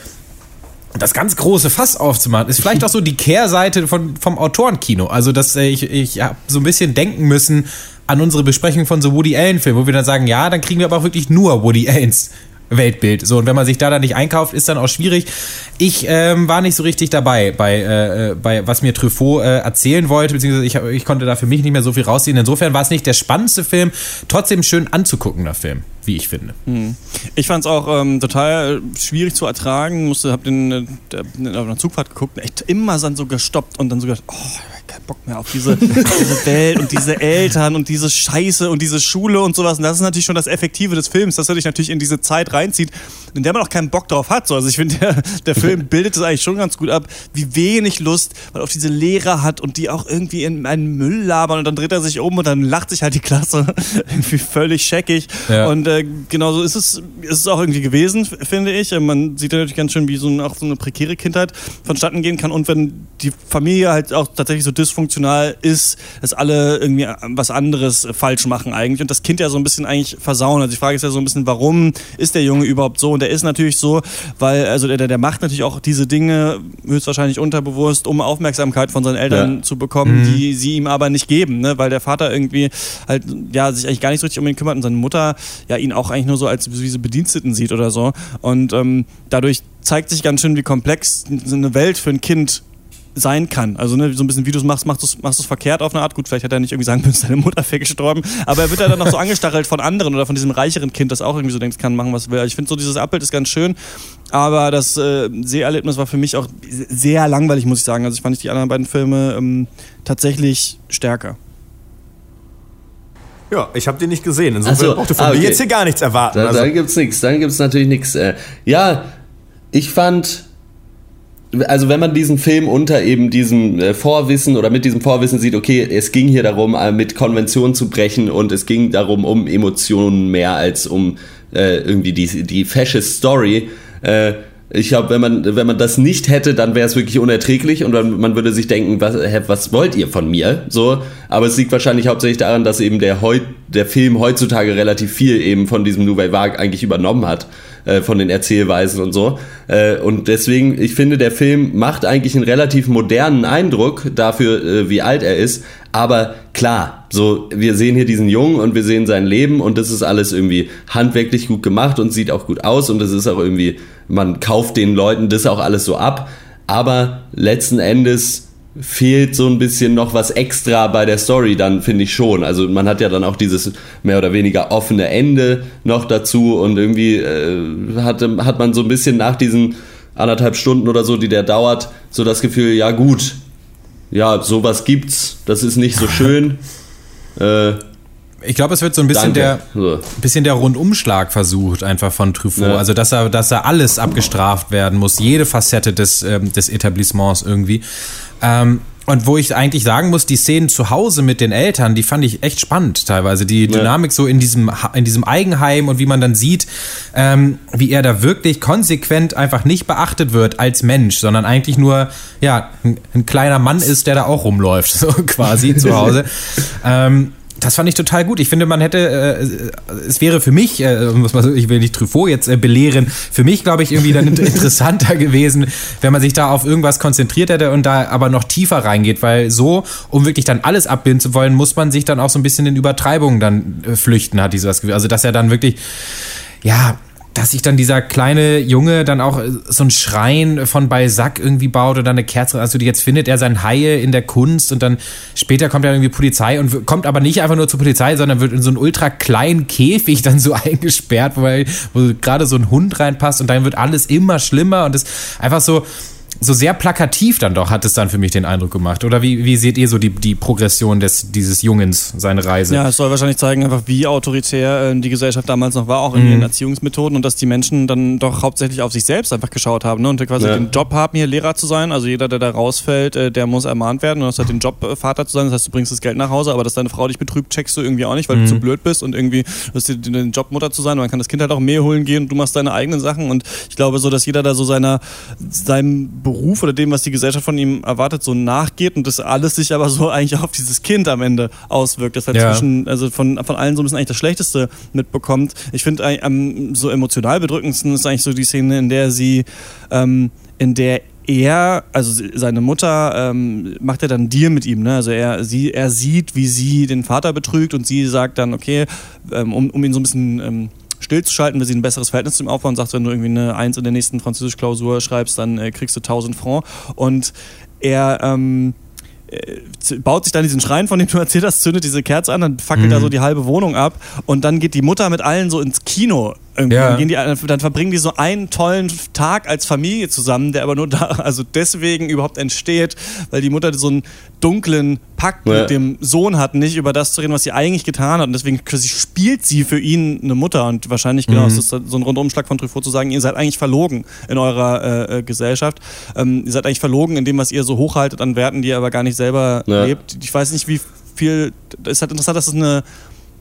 das ganz große Fass aufzumachen, ist vielleicht auch so die Kehrseite von, vom Autorenkino. Also, dass äh, ich, ich habe so ein bisschen denken müssen an unsere Besprechung von so Woody Allen-Filmen, wo wir dann sagen, ja, dann kriegen wir aber auch wirklich nur Woody Allens Weltbild. So, und wenn man sich da dann nicht einkauft, ist dann auch schwierig. Ich ähm, war nicht so richtig dabei, bei, äh, bei was mir Truffaut äh, erzählen wollte, beziehungsweise ich, ich konnte da für mich nicht mehr so viel rausziehen. Insofern war es nicht der spannendste Film, trotzdem schön anzugucken, der Film, wie ich finde. Ich fand es auch ähm, total schwierig zu ertragen. Musste, hab den äh, auf einer Zugfahrt geguckt, echt immer dann so gestoppt und dann so gedacht, oh, keinen Bock mehr auf diese, diese Welt und diese Eltern und diese Scheiße und diese Schule und sowas. Und das ist natürlich schon das Effektive des Films, dass er dich natürlich in diese Zeit reinzieht, in der man auch keinen Bock drauf hat. So, also ich finde, der, der Film bildet es eigentlich schon ganz gut ab, wie wenig Lust man auf diese Lehrer hat und die auch irgendwie in einen Müll labern und dann dreht er sich um und dann lacht sich halt die Klasse irgendwie völlig scheckig. Ja. Und äh, genauso ist es, ist es auch irgendwie gewesen, finde ich. Äh, Man sieht ja natürlich ganz schön, wie so, ein, auch so eine prekäre Kindheit vonstatten gehen kann. Und wenn die Familie halt auch tatsächlich so dysfunktional ist, dass alle irgendwie was anderes falsch machen eigentlich und das Kind ja so ein bisschen eigentlich versauen. Also die Frage ist ja so ein bisschen, warum ist der Junge überhaupt so? Und der ist natürlich so, weil, also der, der macht natürlich auch diese Dinge höchstwahrscheinlich unterbewusst, um Aufmerksamkeit von seinen Eltern Ja. zu bekommen, die sie ihm aber nicht geben, ne? weil der Vater irgendwie halt ja sich eigentlich gar nicht so richtig um ihn kümmert und seine Mutter ja ihn auch eigentlich nur so als wie so Bediensteten sieht oder so und ähm, dadurch zeigt sich ganz schön, wie komplex eine Welt für ein Kind sein kann. Also ne, so ein bisschen wie du es machst, machst du es machst du's verkehrt auf eine Art. Gut, vielleicht hätte er nicht irgendwie sagen müssen, deine Mutter wäre gestorben, aber er wird ja dann noch so angestachelt von anderen oder von diesem reicheren Kind, das auch irgendwie so denkt, es kann machen, was will. Also ich finde so dieses Abbild ist ganz schön, aber das äh, Seherlebnis war für mich auch sehr langweilig, muss ich sagen. Also ich fand die anderen beiden Filme ähm, tatsächlich stärker. Ja, ich habe den nicht gesehen. Insofern so, brauchte von ah, mir okay. jetzt hier gar nichts erwarten. Da, Also, dann gibt's nichts, dann gibt's natürlich nichts. Äh, ja, ich fand, also wenn man diesen Film unter eben diesem äh, Vorwissen oder mit diesem Vorwissen sieht, okay, es ging hier darum, äh, mit Konventionen zu brechen und es ging darum, um Emotionen mehr als um äh, irgendwie die, die fesche Story. Äh, ich glaube, wenn man, wenn man das nicht hätte, dann wäre es wirklich unerträglich und man würde sich denken, was, was wollt ihr von mir? So, aber es liegt wahrscheinlich hauptsächlich daran, dass eben der, heut, der Film heutzutage relativ viel eben von diesem Nouvelle Vague eigentlich übernommen hat, äh, von den Erzählweisen und so. Äh, und deswegen, ich finde, der Film macht eigentlich einen relativ modernen Eindruck dafür, äh, wie alt er ist. Aber klar, so, wir sehen hier diesen Jungen und wir sehen sein Leben und das ist alles irgendwie handwerklich gut gemacht und sieht auch gut aus und es ist auch irgendwie, man kauft den Leuten das auch alles so ab. Aber letzten Endes fehlt so ein bisschen noch was extra bei der Story, dann finde ich schon. Also man hat ja dann auch dieses mehr oder weniger offene Ende noch dazu und irgendwie äh, hatte, hat man so ein bisschen nach diesen anderthalb Stunden oder so, die der dauert, so das Gefühl, ja gut, ja, sowas gibt's, das ist nicht so schön. Äh, Ich glaube, es wird so ein bisschen danke. der, bisschen der Rundumschlag versucht, einfach von Truffaut. Ja. Also, dass er, dass er alles abgestraft werden muss, jede Facette des, ähm, des Etablissements irgendwie. Ähm, und wo ich eigentlich sagen muss, die Szenen zu Hause mit den Eltern, die fand ich echt spannend teilweise. Die Dynamik so in diesem, in diesem Eigenheim und wie man dann sieht, ähm, wie er da wirklich konsequent einfach nicht beachtet wird als Mensch, sondern eigentlich nur, ja, ein, ein kleiner Mann ist, der da auch rumläuft, so quasi zu Hause. ähm, das fand ich total gut. Ich finde, man hätte, äh, es wäre für mich, äh, muss man so, ich will nicht Truffaut jetzt äh, belehren, für mich glaube ich irgendwie dann interessanter gewesen, wenn man sich da auf irgendwas konzentriert hätte und da aber noch tiefer reingeht, weil so, um wirklich dann alles abbilden zu wollen, muss man sich dann auch so ein bisschen in Übertreibungen dann äh, flüchten, hat dieses Gefühl. Also, dass er dann wirklich, ja, dass sich dann dieser kleine Junge dann auch äh, so ein Schrein von Balzac irgendwie baut oder eine Kerze, also jetzt findet er sein Haie in der Kunst und dann später kommt ja irgendwie Polizei und kommt aber nicht einfach nur zur Polizei, sondern wird in so einen ultra kleinen Käfig dann so eingesperrt, weil wo gerade so ein Hund reinpasst und dann wird alles immer schlimmer und es einfach so so sehr plakativ dann doch hat es dann für mich den Eindruck gemacht. Oder wie, wie seht ihr so die, die Progression des, dieses Jungens, seine Reise? Ja, es soll wahrscheinlich zeigen, einfach wie autoritär äh, die Gesellschaft damals noch war, auch in ihren Erziehungsmethoden und dass die Menschen dann doch hauptsächlich auf sich selbst einfach geschaut haben ne? und quasi Ja. den Job haben, hier Lehrer zu sein. Also jeder, der da rausfällt, äh, der muss ermahnt werden und hast halt den Job, äh, Vater zu sein. Das heißt, du bringst das Geld nach Hause, aber dass deine Frau dich betrügt, checkst du irgendwie auch nicht, weil du zu blöd bist und irgendwie du hast den, den Job Mutter zu sein. Und man kann das Kind halt auch Mehl holen gehen und du machst deine eigenen Sachen und ich glaube so, dass jeder da so seiner, seinem Beruf oder dem, was die Gesellschaft von ihm erwartet, so nachgeht und das alles sich aber so eigentlich auf dieses Kind am Ende auswirkt, das halt Ja. zwischen, also von, von allen so ein bisschen eigentlich das Schlechteste mitbekommt. Ich finde eigentlich am so emotional bedrückendsten ist eigentlich so die Szene, in der sie ähm, in der er, also seine Mutter, ähm, macht er dann einen Deal mit ihm. Ne? Also er, sie, er sieht, wie sie den Vater betrügt und sie sagt dann, okay, ähm, um, um ihn so ein bisschen ähm, stillzuschalten, will sie ein besseres Verhältnis zu ihm aufbauen und sagt, wenn du irgendwie eine Eins in der nächsten Französisch-Klausur schreibst, dann äh, kriegst du 1000 Franc. Und er ähm, äh, baut sich dann diesen Schrein, von dem du erzählt hast, zündet diese Kerze an, dann fackelt er so die halbe Wohnung ab und dann geht die Mutter mit allen so ins Kino. Irgendwie. Ja. Dann, gehen die, dann verbringen die so einen tollen Tag als Familie zusammen, der aber nur da, also deswegen überhaupt entsteht, weil die Mutter so einen dunklen Pakt Ja. mit dem Sohn hat, nicht über das zu reden, was sie eigentlich getan hat. Und deswegen spielt sie für ihn eine Mutter. Und wahrscheinlich, genau, es ist so ein Rundumschlag von Truffaut zu sagen, ihr seid eigentlich verlogen in eurer äh, äh, Gesellschaft. Ähm, ihr seid eigentlich verlogen in dem, was ihr so hochhaltet an Werten, die ihr aber gar nicht selber Ja. lebt. Ich weiß nicht, wie viel. Es ist halt interessant, dass es eine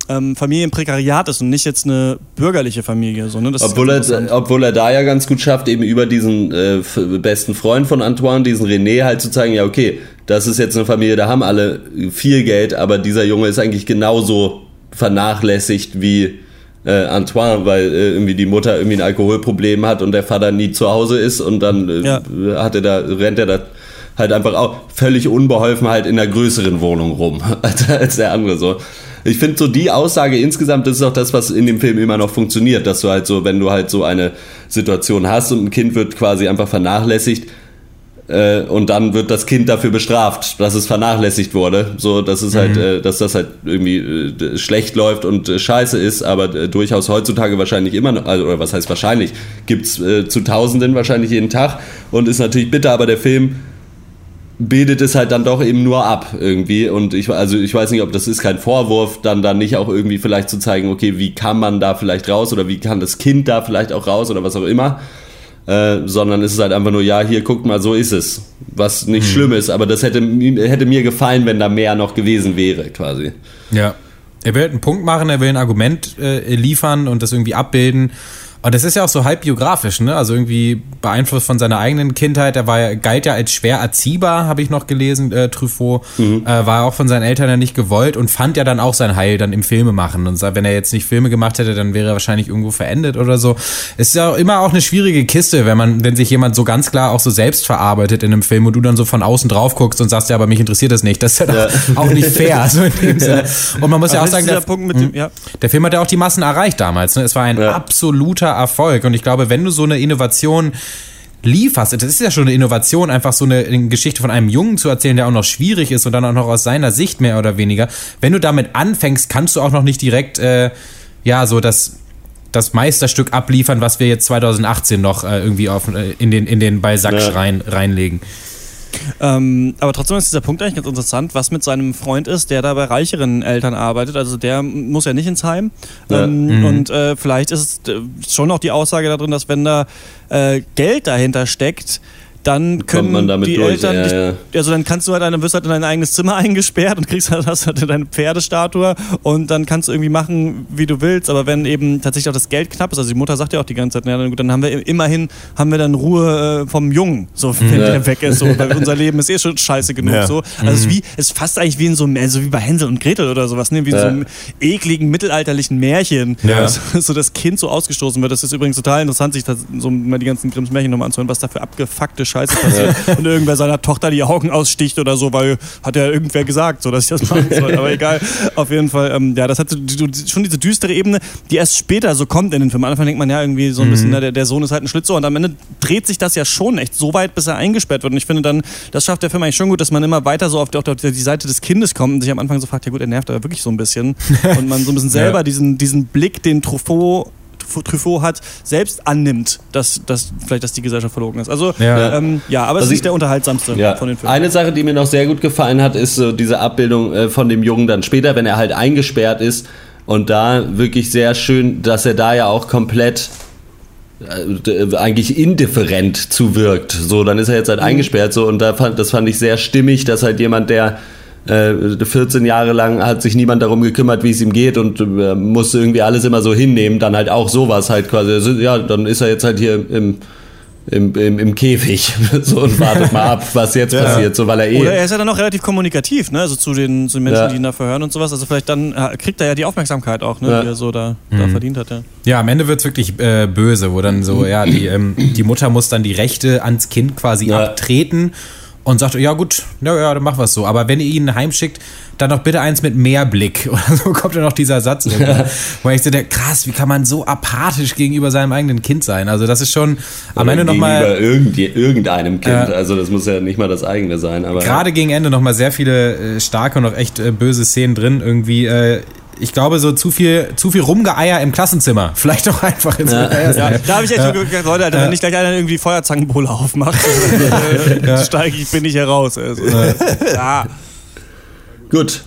ähm, Familie im Prekariat ist und nicht jetzt eine bürgerliche Familie. So, ne? Obwohl er, obwohl er da ja ganz gut schafft, eben über diesen äh, besten Freund von Antoine, diesen René, halt zu zeigen, ja, okay, das ist jetzt eine Familie, da haben alle viel Geld, aber dieser Junge ist eigentlich genauso vernachlässigt wie äh, Antoine, weil äh, irgendwie die Mutter irgendwie ein Alkoholproblem hat und der Vater nie zu Hause ist und dann äh, Ja. hat er da, rennt er da halt einfach auch völlig unbeholfen halt in einer größeren Wohnung rum als, als der andere so. Ich finde so die Aussage insgesamt, das ist auch das, was in dem Film immer noch funktioniert, dass du halt so, wenn du halt so eine Situation hast und ein Kind wird quasi einfach vernachlässigt äh, und dann wird das Kind dafür bestraft, dass es vernachlässigt wurde, so dass es halt, äh, dass das halt irgendwie äh, schlecht läuft und äh, scheiße ist, aber äh, durchaus heutzutage wahrscheinlich immer noch, also, oder was heißt wahrscheinlich, gibt's äh, zu Tausenden wahrscheinlich jeden Tag und ist natürlich bitter, aber der Film bildet es halt dann doch eben nur ab irgendwie und ich also ich weiß nicht, ob das ist kein Vorwurf, dann dann nicht auch irgendwie vielleicht zu zeigen, okay, wie kann man da vielleicht raus oder wie kann das Kind da vielleicht auch raus oder was auch immer, äh, sondern es ist halt einfach nur ja, hier guckt mal, so ist es, was nicht schlimm ist, aber das hätte hätte mir gefallen, wenn da mehr noch gewesen wäre quasi. Ja. Er will halt einen Punkt machen, er will ein Argument äh, liefern und das irgendwie abbilden. Und das ist ja auch so halb biografisch, ne? Also irgendwie beeinflusst von seiner eigenen Kindheit. Er war ja, galt ja als schwer erziehbar, habe ich noch gelesen, äh, Truffaut. Äh, war auch von seinen Eltern ja nicht gewollt und fand ja dann auch sein Heil dann im Filme machen. Und wenn er jetzt nicht Filme gemacht hätte, dann wäre er wahrscheinlich irgendwo verendet oder so. Es ist ja auch immer auch eine schwierige Kiste, wenn man, wenn sich jemand so ganz klar auch so selbst verarbeitet in einem Film und du dann so von außen drauf guckst und sagst, ja, aber mich interessiert das nicht. Das ist ja, doch auch nicht fair, so in dem Sinne. Und man muss ja Aber auch das ist sagen, der, mit dem, ja. der Film hat ja auch die Massen erreicht damals. Ne? Es war ein Ja. Absoluter Erfolg. Und ich glaube, wenn du so eine Innovation lieferst, das ist ja schon eine Innovation, einfach so eine, Geschichte von einem Jungen zu erzählen, der auch noch schwierig ist und dann auch noch aus seiner Sicht mehr oder weniger. Wenn du damit anfängst, kannst du auch noch nicht direkt, äh, ja, so das das Meisterstück abliefern, was wir jetzt 2018 noch äh, irgendwie auf, äh, in den, in den Balzac Ja. rein, reinlegen. Ähm, aber trotzdem ist dieser Punkt eigentlich ganz interessant, was mit seinem Freund ist, der da bei reicheren Eltern arbeitet. Also der muss ja nicht ins Heim. Ja. Ähm, Und äh, vielleicht ist es äh, schon noch die Aussage da drin, dass wenn da äh, Geld dahinter steckt, dann können man damit die durch, Eltern, ja, dich, ja. also dann kannst du halt, dann wirst du halt in dein eigenes Zimmer eingesperrt und kriegst halt, hast halt deine Pferdestatue und dann kannst du irgendwie machen, wie du willst. Aber wenn eben tatsächlich auch das Geld knapp ist, also die Mutter sagt ja auch die ganze Zeit, na gut, dann haben wir immerhin haben wir dann Ruhe äh, vom Jungen, so wenn Ja. der weg ist, so, weil unser Leben ist eh schon scheiße genug. Ja. So. Also es ist wie, es ist fast eigentlich wie in so einem, also wie bei Hänsel und Gretel oder sowas, ne? wie in so einem ekligen mittelalterlichen Märchen, Ja. dass so das Kind so ausgestoßen wird. Das ist übrigens total interessant, sich das, so mal die ganzen Grimms Märchen nochmal anzuhören, was da für abgefuckte Scheiße passiert. Und irgendwer seiner Tochter die Augen aussticht oder so, weil hat ja irgendwer gesagt, so dass ich das machen soll. Aber egal, auf jeden Fall, ähm, ja, das hat schon diese düstere Ebene, die erst später so kommt in den Film. Am Anfang denkt man ja irgendwie so ein bisschen, na, der, der Sohn ist halt ein Schlitzohr und am Ende dreht sich das ja schon echt so weit, bis er eingesperrt wird. Und ich finde dann, das schafft der Film eigentlich schon gut, dass man immer weiter so auf die, auf die Seite des Kindes kommt und sich am Anfang so fragt, ja gut, er nervt aber wirklich so ein bisschen. Und man so ein bisschen selber Ja. diesen, diesen Blick, den Truffaut Truffaut hat, selbst annimmt, dass, dass vielleicht dass die Gesellschaft verlogen ist. Also Ja. ähm, ja, aber es Also ist ich- nicht der unterhaltsamste Ja. von den Filmen. Eine Sache, die mir noch sehr gut gefallen hat, ist so diese Abbildung äh, von dem Jungen dann später, wenn er halt eingesperrt ist und da wirklich sehr schön, dass er da ja auch komplett äh, eigentlich indifferent zuwirkt. So, dann ist er jetzt halt eingesperrt so und da fand, das fand ich sehr stimmig, dass halt jemand, der äh, 14 Jahre lang hat sich niemand darum gekümmert, wie es ihm geht und äh, musste irgendwie alles immer so hinnehmen, dann halt auch sowas halt quasi. Also, ja, dann ist er jetzt halt hier im im, im, im Käfig so und wartet mal ab, was jetzt passiert, so weil er eh. Oder er ist ja dann auch relativ kommunikativ, ne? Also zu den, zu den Menschen, Ja. die ihn da verhören und sowas. Also vielleicht dann äh, kriegt er ja die Aufmerksamkeit auch, ne? Ja. Die er so da, da verdient hat, ja. Ja, am Ende wird's wirklich äh, böse, wo dann so, ja, die, ähm, die Mutter muss dann die Rechte ans Kind quasi Ja. abtreten und sagt, ja gut, ja, ja, dann machen wir so. Aber wenn ihr ihn heimschickt, dann doch bitte eins mit mehr Blick. Oder so kommt dann noch dieser Satz. irgendwann, Wo ich so denke, krass, wie kann man so apathisch gegenüber seinem eigenen Kind sein? Also das ist schon am Ende gegenüber nochmal, irgend, irgendeinem Kind. Ja. Also das muss ja nicht mal das eigene sein. Aber gerade gegen Ende nochmal sehr viele äh, starke und auch echt äh, böse Szenen drin. Irgendwie, äh, ich glaube, so zu viel, zu viel Rumgeeier im Klassenzimmer. Vielleicht auch einfach in so einer ersten Ja, Hälfte. da habe ich echt so gedacht, Leute, Alter, wenn nicht gleich einer irgendwie Feuerzangenbowle aufmacht, äh, steige ich, bin ich heraus. Also, ja. gut.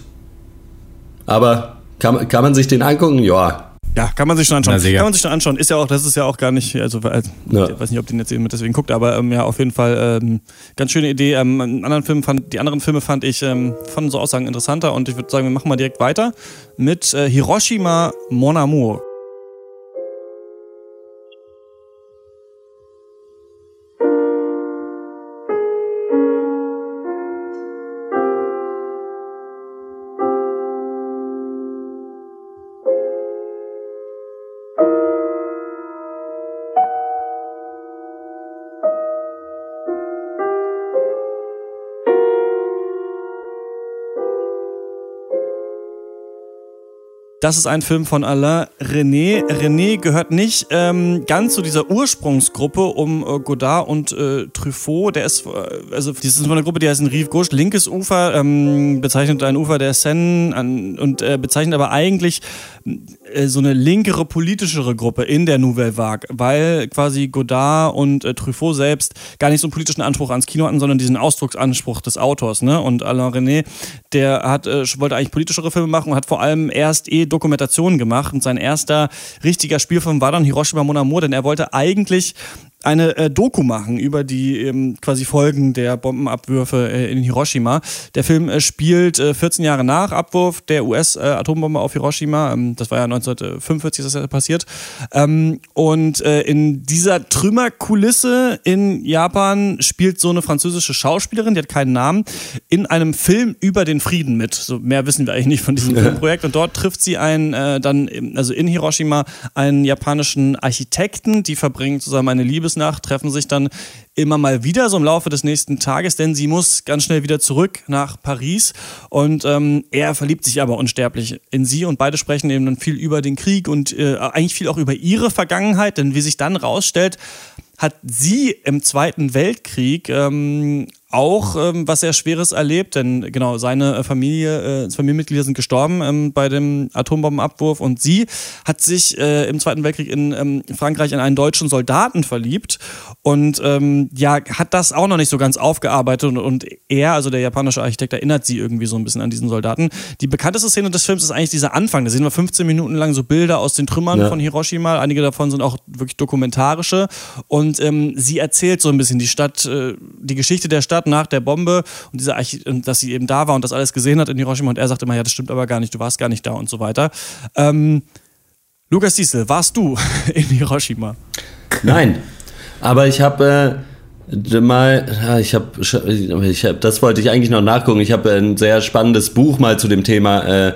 Aber kann, kann man sich den angucken? Ja. Ja, kann man sich schon anschauen. Na. Kann man sich schon anschauen. Ist ja auch, das ist ja auch gar nicht, also, also Ja. ich weiß nicht, ob den jetzt jemand deswegen guckt, aber ähm, ja, auf jeden Fall ähm, ganz schöne Idee. Ähm, anderen Film fand, die anderen Filme fand ich ähm, von so Aussagen interessanter und ich würde sagen, wir machen mal direkt weiter mit äh, Hiroshima Mon Amour. Das ist ein Film von Alain René. René gehört nicht ähm, ganz zu dieser Ursprungsgruppe um äh, Godard und äh, Truffaut. Der ist, äh, also das ist so eine Gruppe, die heißt Rive Gauche, linkes Ufer, ähm, bezeichnet ein Ufer der Seine an, und äh, bezeichnet aber eigentlich so eine linkere, politischere Gruppe in der Nouvelle Vague, weil quasi Godard und äh, Truffaut selbst gar nicht so einen politischen Anspruch ans Kino hatten, sondern diesen Ausdrucksanspruch des Autors. Ne? Und Alain René, der hat, äh, wollte eigentlich politischere Filme machen und hat vor allem erst eh Dokumentationen gemacht. Und sein erster richtiger Spielfilm war dann Hiroshima Mon Amour, denn er wollte eigentlich eine äh, Doku machen über die ähm, quasi Folgen der Bombenabwürfe äh, in Hiroshima. Der Film äh, spielt äh, 14 Jahre nach Abwurf der US-Atombombe auf Hiroshima. Ähm, das war ja 1945 ist das ja passiert. Ähm, und äh, in dieser Trümmerkulisse in Japan spielt so eine französische Schauspielerin, die hat keinen Namen, in einem Film über den Frieden mit. So mehr wissen wir eigentlich nicht von diesem Filmprojekt. Und dort trifft sie einen, äh, dann, im- also in Hiroshima, einen japanischen Architekten, die verbringen zusammen eine Liebesnacht, treffen sich dann immer mal wieder so im Laufe des nächsten Tages, denn sie muss ganz schnell wieder zurück nach Paris. Und ähm, er verliebt sich aber unsterblich in sie und beide sprechen eben dann viel über den Krieg und äh, eigentlich viel auch über ihre Vergangenheit, denn wie sich dann rausstellt, hat sie im Zweiten Weltkrieg ähm, auch ähm, was sehr Schweres erlebt, denn genau seine äh, Familie, äh, Familienmitglieder sind gestorben ähm, bei dem Atombombenabwurf und sie hat sich äh, im Zweiten Weltkrieg in ähm, Frankreich in einen deutschen Soldaten verliebt und ähm, ja hat das auch noch nicht so ganz aufgearbeitet und, und er, also der japanische Architekt, erinnert sie irgendwie so ein bisschen an diesen Soldaten. Die bekannteste Szene des Films ist eigentlich dieser Anfang. Da sehen wir 15 Minuten lang so Bilder aus den Trümmern Ja. von Hiroshima. Einige davon sind auch wirklich dokumentarische. Und ähm, sie erzählt so ein bisschen die Stadt, äh, die Geschichte der Stadt nach der Bombe und diese Archi und dass sie eben da war und das alles gesehen hat in Hiroshima. Und er sagt immer, ja, das stimmt aber gar nicht, du warst gar nicht da und so weiter. Ähm, Lukas Diesel, warst du in Hiroshima? Nein. Aber ich habe äh, mal, ich habe, ich hab, das wollte ich eigentlich noch nachgucken. Ich habe ein sehr spannendes Buch mal zu dem Thema äh,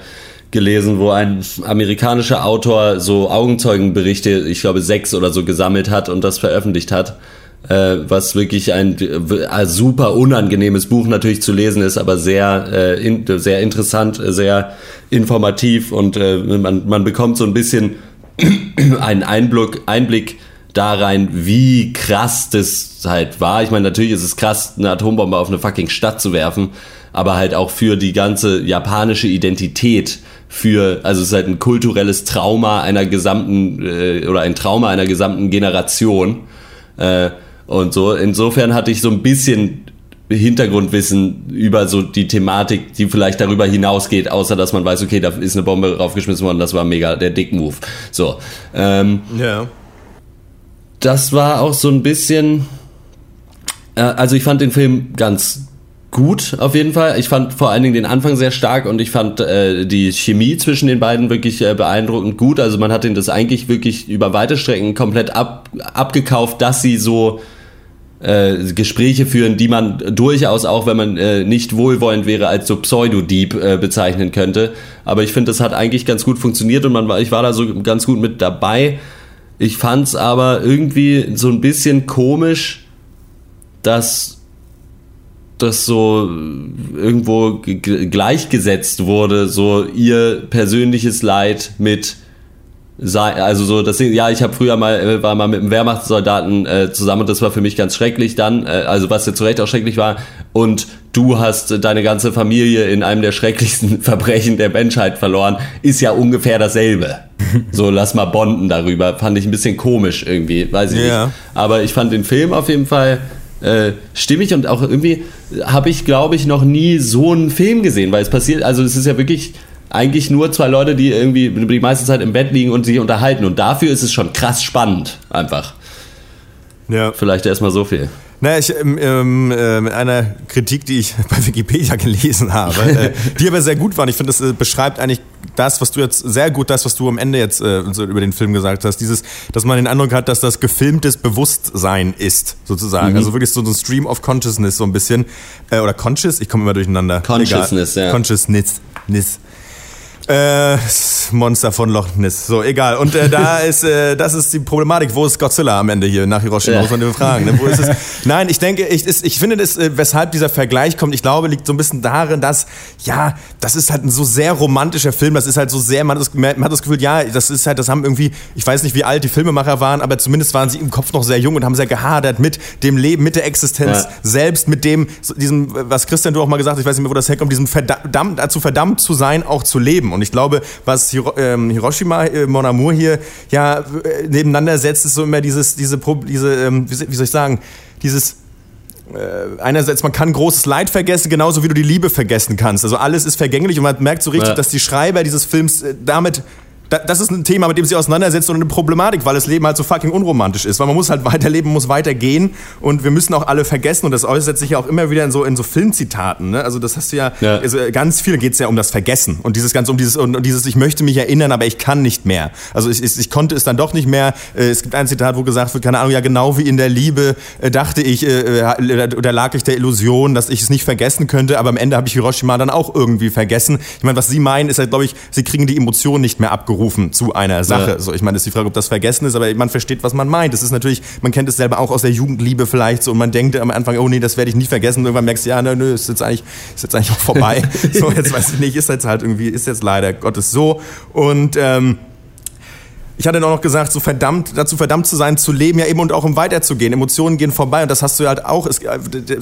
gelesen, wo ein amerikanischer Autor so Augenzeugenberichte, ich glaube sechs oder so gesammelt hat und das veröffentlicht hat. Äh, was wirklich ein äh, super unangenehmes Buch natürlich zu lesen ist, aber sehr, äh, in, sehr interessant, äh, sehr informativ und äh, man, man bekommt so ein bisschen einen Einblick, Einblick da rein, wie krass das halt war. Ich meine, natürlich ist es krass, eine Atombombe auf eine fucking Stadt zu werfen, aber halt auch für die ganze japanische Identität, für, also es ist halt ein kulturelles Trauma einer gesamten, äh, oder ein Trauma einer gesamten Generation. Äh, und so, insofern hatte ich so ein bisschen Hintergrundwissen über so die Thematik, die vielleicht darüber hinausgeht, außer dass man weiß, okay, da ist eine Bombe raufgeschmissen worden, das war mega der Dick-Move. So. Ähm, Ja. das war auch so ein bisschen. Äh, also ich fand den Film ganz gut auf jeden Fall. Ich fand vor allen Dingen den Anfang sehr stark und ich fand äh, die Chemie zwischen den beiden wirklich äh, beeindruckend gut. Also man hat ihnen das eigentlich wirklich über weite Strecken komplett ab, abgekauft, dass sie so äh, Gespräche führen, die man durchaus auch, wenn man äh, nicht wohlwollend wäre, als so Pseudo-Dieb äh, bezeichnen könnte. Aber ich finde, das hat eigentlich ganz gut funktioniert und man war, ich war da so ganz gut mit dabei. Ich fand's aber irgendwie so ein bisschen komisch, dass das so irgendwo g- g- gleichgesetzt wurde, so ihr persönliches Leid mit also so das ja ich habe früher mal äh, war mal mit einem Wehrmachtssoldaten äh, zusammen und das war für mich ganz schrecklich dann äh, also was ja zu Recht auch schrecklich war. Und du hast äh, deine ganze Familie in einem der schrecklichsten Verbrechen der Menschheit verloren. Ist ja ungefähr dasselbe. So lass mal bonden darüber. Fand ich ein bisschen komisch irgendwie weiß ich Ja. nicht. Aber ich fand den Film auf jeden Fall äh, stimmig und auch irgendwie habe ich glaube ich noch nie so einen Film gesehen weil es passiert also es ist ja wirklich eigentlich nur zwei Leute, die irgendwie die meiste Zeit im Bett liegen und sich unterhalten. Und dafür ist es schon krass spannend, einfach. Ja. Vielleicht erstmal so viel. Naja, ich, ähm, ähm, äh, mit einer Kritik, die ich bei Wikipedia gelesen habe, äh, die aber sehr gut war. Und Ich finde, das äh, beschreibt eigentlich das, was du jetzt sehr gut, das, was du am Ende jetzt äh, so über den Film gesagt hast. Dieses, dass man den Eindruck hat, dass das gefilmtes Bewusstsein ist, sozusagen. Also wirklich so, so ein Stream of Consciousness, so ein bisschen. Äh, oder Conscious, ich komme immer durcheinander. Consciousness, Egal. ja. Consciousness. Nis. Äh, Monster von Loch Ness. So, egal. Und äh, da ist, äh, das ist die Problematik. Wo ist Godzilla am Ende hier nach Hiroshima? Ja. Muss man den fragen. Ne? Wo ist es? Nein, ich denke, ich, ist, ich finde, das, äh, weshalb dieser Vergleich kommt, ich glaube, liegt so ein bisschen darin, dass, ja, das ist halt ein so sehr romantischer Film. Das ist halt so sehr, man hat das, man hat das Gefühl, ja, das ist halt, das haben irgendwie, ich weiß nicht, wie alt die Filmemacher waren, aber zumindest waren sie im Kopf noch sehr jung und haben sehr gehadert mit dem Leben, mit der Existenz Ja. selbst, mit dem, diesem, was Christian du auch mal gesagt hast, ich weiß nicht mehr, wo das herkommt, diesem verdammt, dazu verdammt zu sein, auch zu leben. Und ich glaube, was Hiro, ähm, Hiroshima, äh, Mon Amour hier ja äh, nebeneinander setzt, ist so immer dieses, diese, Pro- diese ähm, wie, wie soll ich sagen, dieses äh, einerseits, man kann großes Leid vergessen, genauso wie du die Liebe vergessen kannst. Also alles ist vergänglich und man merkt so richtig, Ja. dass die Schreiber dieses Films äh, damit da- das ist ein Thema, mit dem sie auseinandersetzen und eine Problematik, weil das Leben halt so fucking unromantisch ist. Weil man muss halt weiterleben, muss weitergehen und wir müssen auch alle vergessen und das äußert sich ja auch immer wieder in so, in so Filmzitaten. Ne? Also das hast du ja, Ja. also ganz viel geht es ja um das Vergessen und dieses ganz um dieses und, und dieses ich möchte mich erinnern, aber ich kann nicht mehr. Also ich, ich, ich konnte es dann doch nicht mehr. Äh, Es gibt ein Zitat, wo gesagt wird, keine Ahnung, ja genau wie in der Liebe äh, dachte ich äh, äh, oder lag ich der Illusion, dass ich es nicht vergessen könnte, aber am Ende habe ich Hiroshima dann auch irgendwie vergessen. Ich meine, was Sie meinen, ist halt, glaube ich, Sie kriegen die Emotionen nicht mehr abgerufen zu einer Sache. Ja. So, ich meine, ist die Frage, ob das vergessen ist, aber man versteht, was man meint. Es ist natürlich, man kennt es selber auch aus der Jugendliebe vielleicht so und man denkt am Anfang, oh nee, das werde ich nicht vergessen. Und irgendwann merkst du, ja, nö, nö, ist jetzt eigentlich, ist jetzt eigentlich auch vorbei. so, jetzt weiß ich nicht, ist jetzt halt irgendwie, ist jetzt leider Gottes so. Und ähm, ich hatte auch noch gesagt, so verdammt, dazu verdammt zu sein, zu leben, ja eben und auch um weiterzugehen. Emotionen gehen vorbei und das hast du ja halt auch. Es, da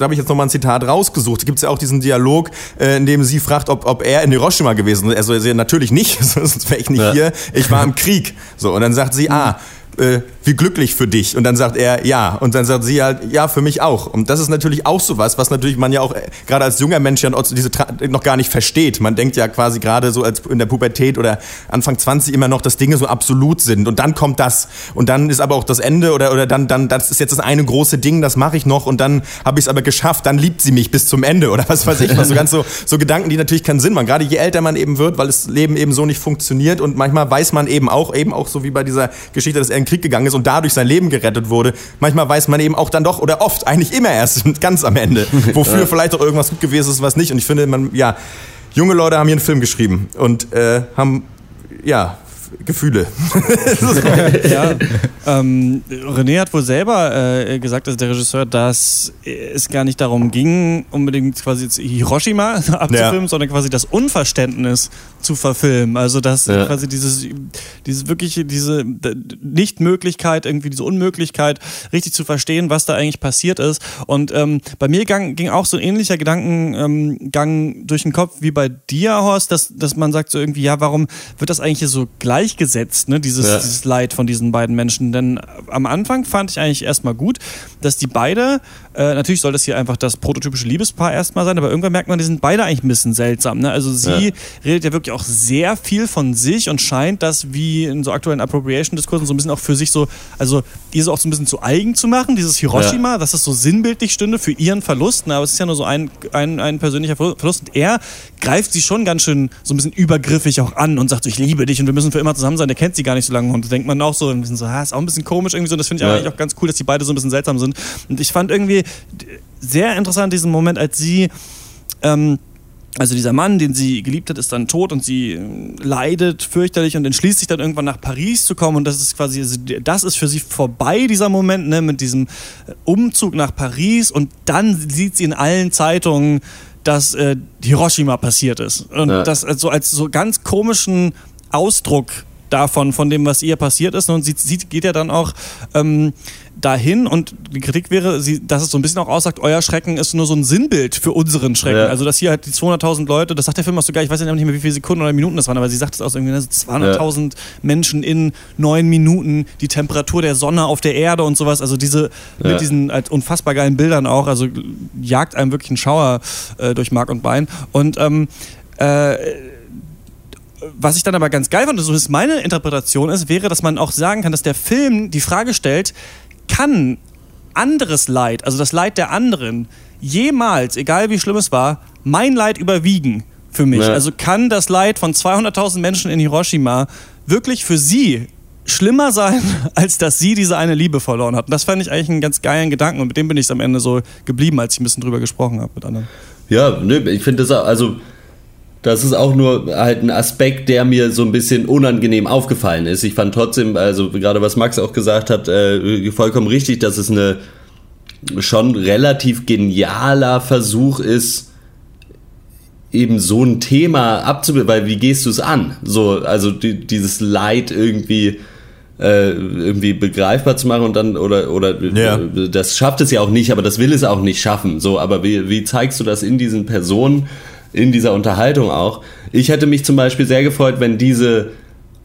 habe ich jetzt nochmal ein Zitat rausgesucht. Da gibt es ja auch diesen Dialog, äh, in dem sie fragt, ob, ob er in Hiroshima gewesen ist. Also natürlich nicht, sonst wäre ich nicht Ja. hier. Ich war im Krieg. So, und dann sagt sie, ah, äh, wie glücklich für dich. Und dann sagt er, ja. Und dann sagt sie halt, ja, für mich auch. Und das ist natürlich auch sowas, was natürlich man ja auch, äh, gerade als junger Mensch ja noch gar nicht versteht. Man denkt ja quasi gerade so als in der Pubertät oder Anfang 20 immer noch, dass Dinge so absolut sind. Und dann kommt das. Und dann ist aber auch das Ende oder, oder dann, dann, das ist jetzt das eine große Ding, das mache ich noch. Und dann habe ich es aber geschafft. Dann liebt sie mich bis zum Ende oder was weiß ich. So ganz so, so Gedanken, die natürlich keinen Sinn machen. Gerade je älter man eben wird, weil das Leben eben so nicht funktioniert. Und manchmal weiß man eben auch, eben auch so wie bei dieser Geschichte, dass er in den Krieg gegangen ist und dadurch sein Leben gerettet wurde. Manchmal weiß man eben auch dann doch oder oft eigentlich immer erst ganz am Ende, wofür vielleicht auch irgendwas gut gewesen ist, was nicht. Und ich finde, man, ja, junge Leute haben hier einen Film geschrieben und äh, haben, ja, Gefühle. ja. ähm, René hat wohl selber äh, gesagt, also der Regisseur, dass es gar nicht darum ging, unbedingt quasi jetzt Hiroshima abzufilmen, Ja. sondern quasi das Unverständnis zu verfilmen. Also dass Ja. quasi dieses, dieses wirkliche, diese Nichtmöglichkeit, irgendwie diese Unmöglichkeit, richtig zu verstehen, was da eigentlich passiert ist. Und ähm, bei mir gang, ging auch so ein ähnlicher Gedankengang ähm, durch den Kopf wie bei dir, Horst, dass, dass man sagt so irgendwie, ja, warum wird das eigentlich hier so gleichgesetzt, ne, dieses, Ja. dieses Leid von diesen beiden Menschen? Denn am Anfang fand ich eigentlich erstmal gut, dass die beide Äh, natürlich soll das hier einfach das prototypische Liebespaar erstmal sein, aber irgendwann merkt man, die sind beide eigentlich ein bisschen seltsam. Ne? Also sie Ja. redet ja wirklich auch sehr viel von sich und scheint das wie in so aktuellen Appropriation-Diskursen so ein bisschen auch für sich so, also ihr so auch so ein bisschen zu eigen zu machen, dieses Hiroshima, dass es so sinnbildlich stünde für ihren Verlust. Ne? Aber es ist ja nur so ein, ein, ein persönlicher Verlust. Und er greift sie schon ganz schön so ein bisschen übergriffig auch an und sagt so, ich liebe dich und wir müssen für immer zusammen sein. Der kennt sie gar nicht so lange. Und da denkt man auch so ein bisschen so, ah, ist auch ein bisschen komisch irgendwie so. Das finde ich Ja. eigentlich auch ganz cool, dass die beide so ein bisschen seltsam sind. Und ich fand irgendwie sehr interessant diesen Moment, als sie ähm, also dieser Mann, den sie geliebt hat, ist dann tot und sie äh, leidet fürchterlich und entschließt sich dann irgendwann nach Paris zu kommen und das ist quasi, also das ist für sie vorbei, dieser Moment, ne, mit diesem äh, Umzug nach Paris und dann sieht sie in allen Zeitungen, dass äh, Hiroshima passiert ist. Und Ja. das also als so ganz komischen Ausdruck davon, von dem, was ihr passiert ist. Und sie, sie geht ja dann auch ähm, dahin und die Kritik wäre, dass es so ein bisschen auch aussagt, euer Schrecken ist nur so ein Sinnbild für unseren Schrecken. Ja. Also, dass hier halt die 200.000 Leute, das sagt der Film auch sogar, ich weiß ja nicht mehr, wie viele Sekunden oder Minuten das waren, aber sie sagt es aus irgendwie, ne, so 200.000 Menschen in neun Minuten, die Temperatur der Sonne auf der Erde und sowas. Also diese, Ja. mit diesen halt unfassbar geilen Bildern auch, also jagt einem wirklich einen Schauer äh, durch Mark und Bein. Und ähm, äh, was ich dann aber ganz geil fand, so ist meine Interpretation ist, wäre, dass man auch sagen kann, dass der Film die Frage stellt, kann anderes Leid, also das Leid der anderen, jemals, egal wie schlimm es war, mein Leid überwiegen für mich? Ja. Also kann das Leid von 200.000 Menschen in Hiroshima wirklich für sie schlimmer sein, als dass sie diese eine Liebe verloren hat? Und das fand ich eigentlich einen ganz geilen Gedanken und mit dem bin ich am Ende so geblieben, als ich ein bisschen drüber gesprochen habe mit anderen. Ja, nö, ich finde das auch, also das ist auch nur halt ein Aspekt, der mir so ein bisschen unangenehm aufgefallen ist. Ich fand trotzdem, also gerade was Max auch gesagt hat, äh, vollkommen richtig, dass es eine schon relativ genialer Versuch ist, eben so ein Thema abzubilden, weil wie gehst du es an? So, also die, dieses Leid irgendwie äh, irgendwie begreifbar zu machen und dann oder oder Ja. das schafft es ja auch nicht, aber das will es auch nicht schaffen. So, aber wie, wie zeigst du das in diesen Personen, in dieser Unterhaltung auch? Ich hätte mich zum Beispiel sehr gefreut, wenn diese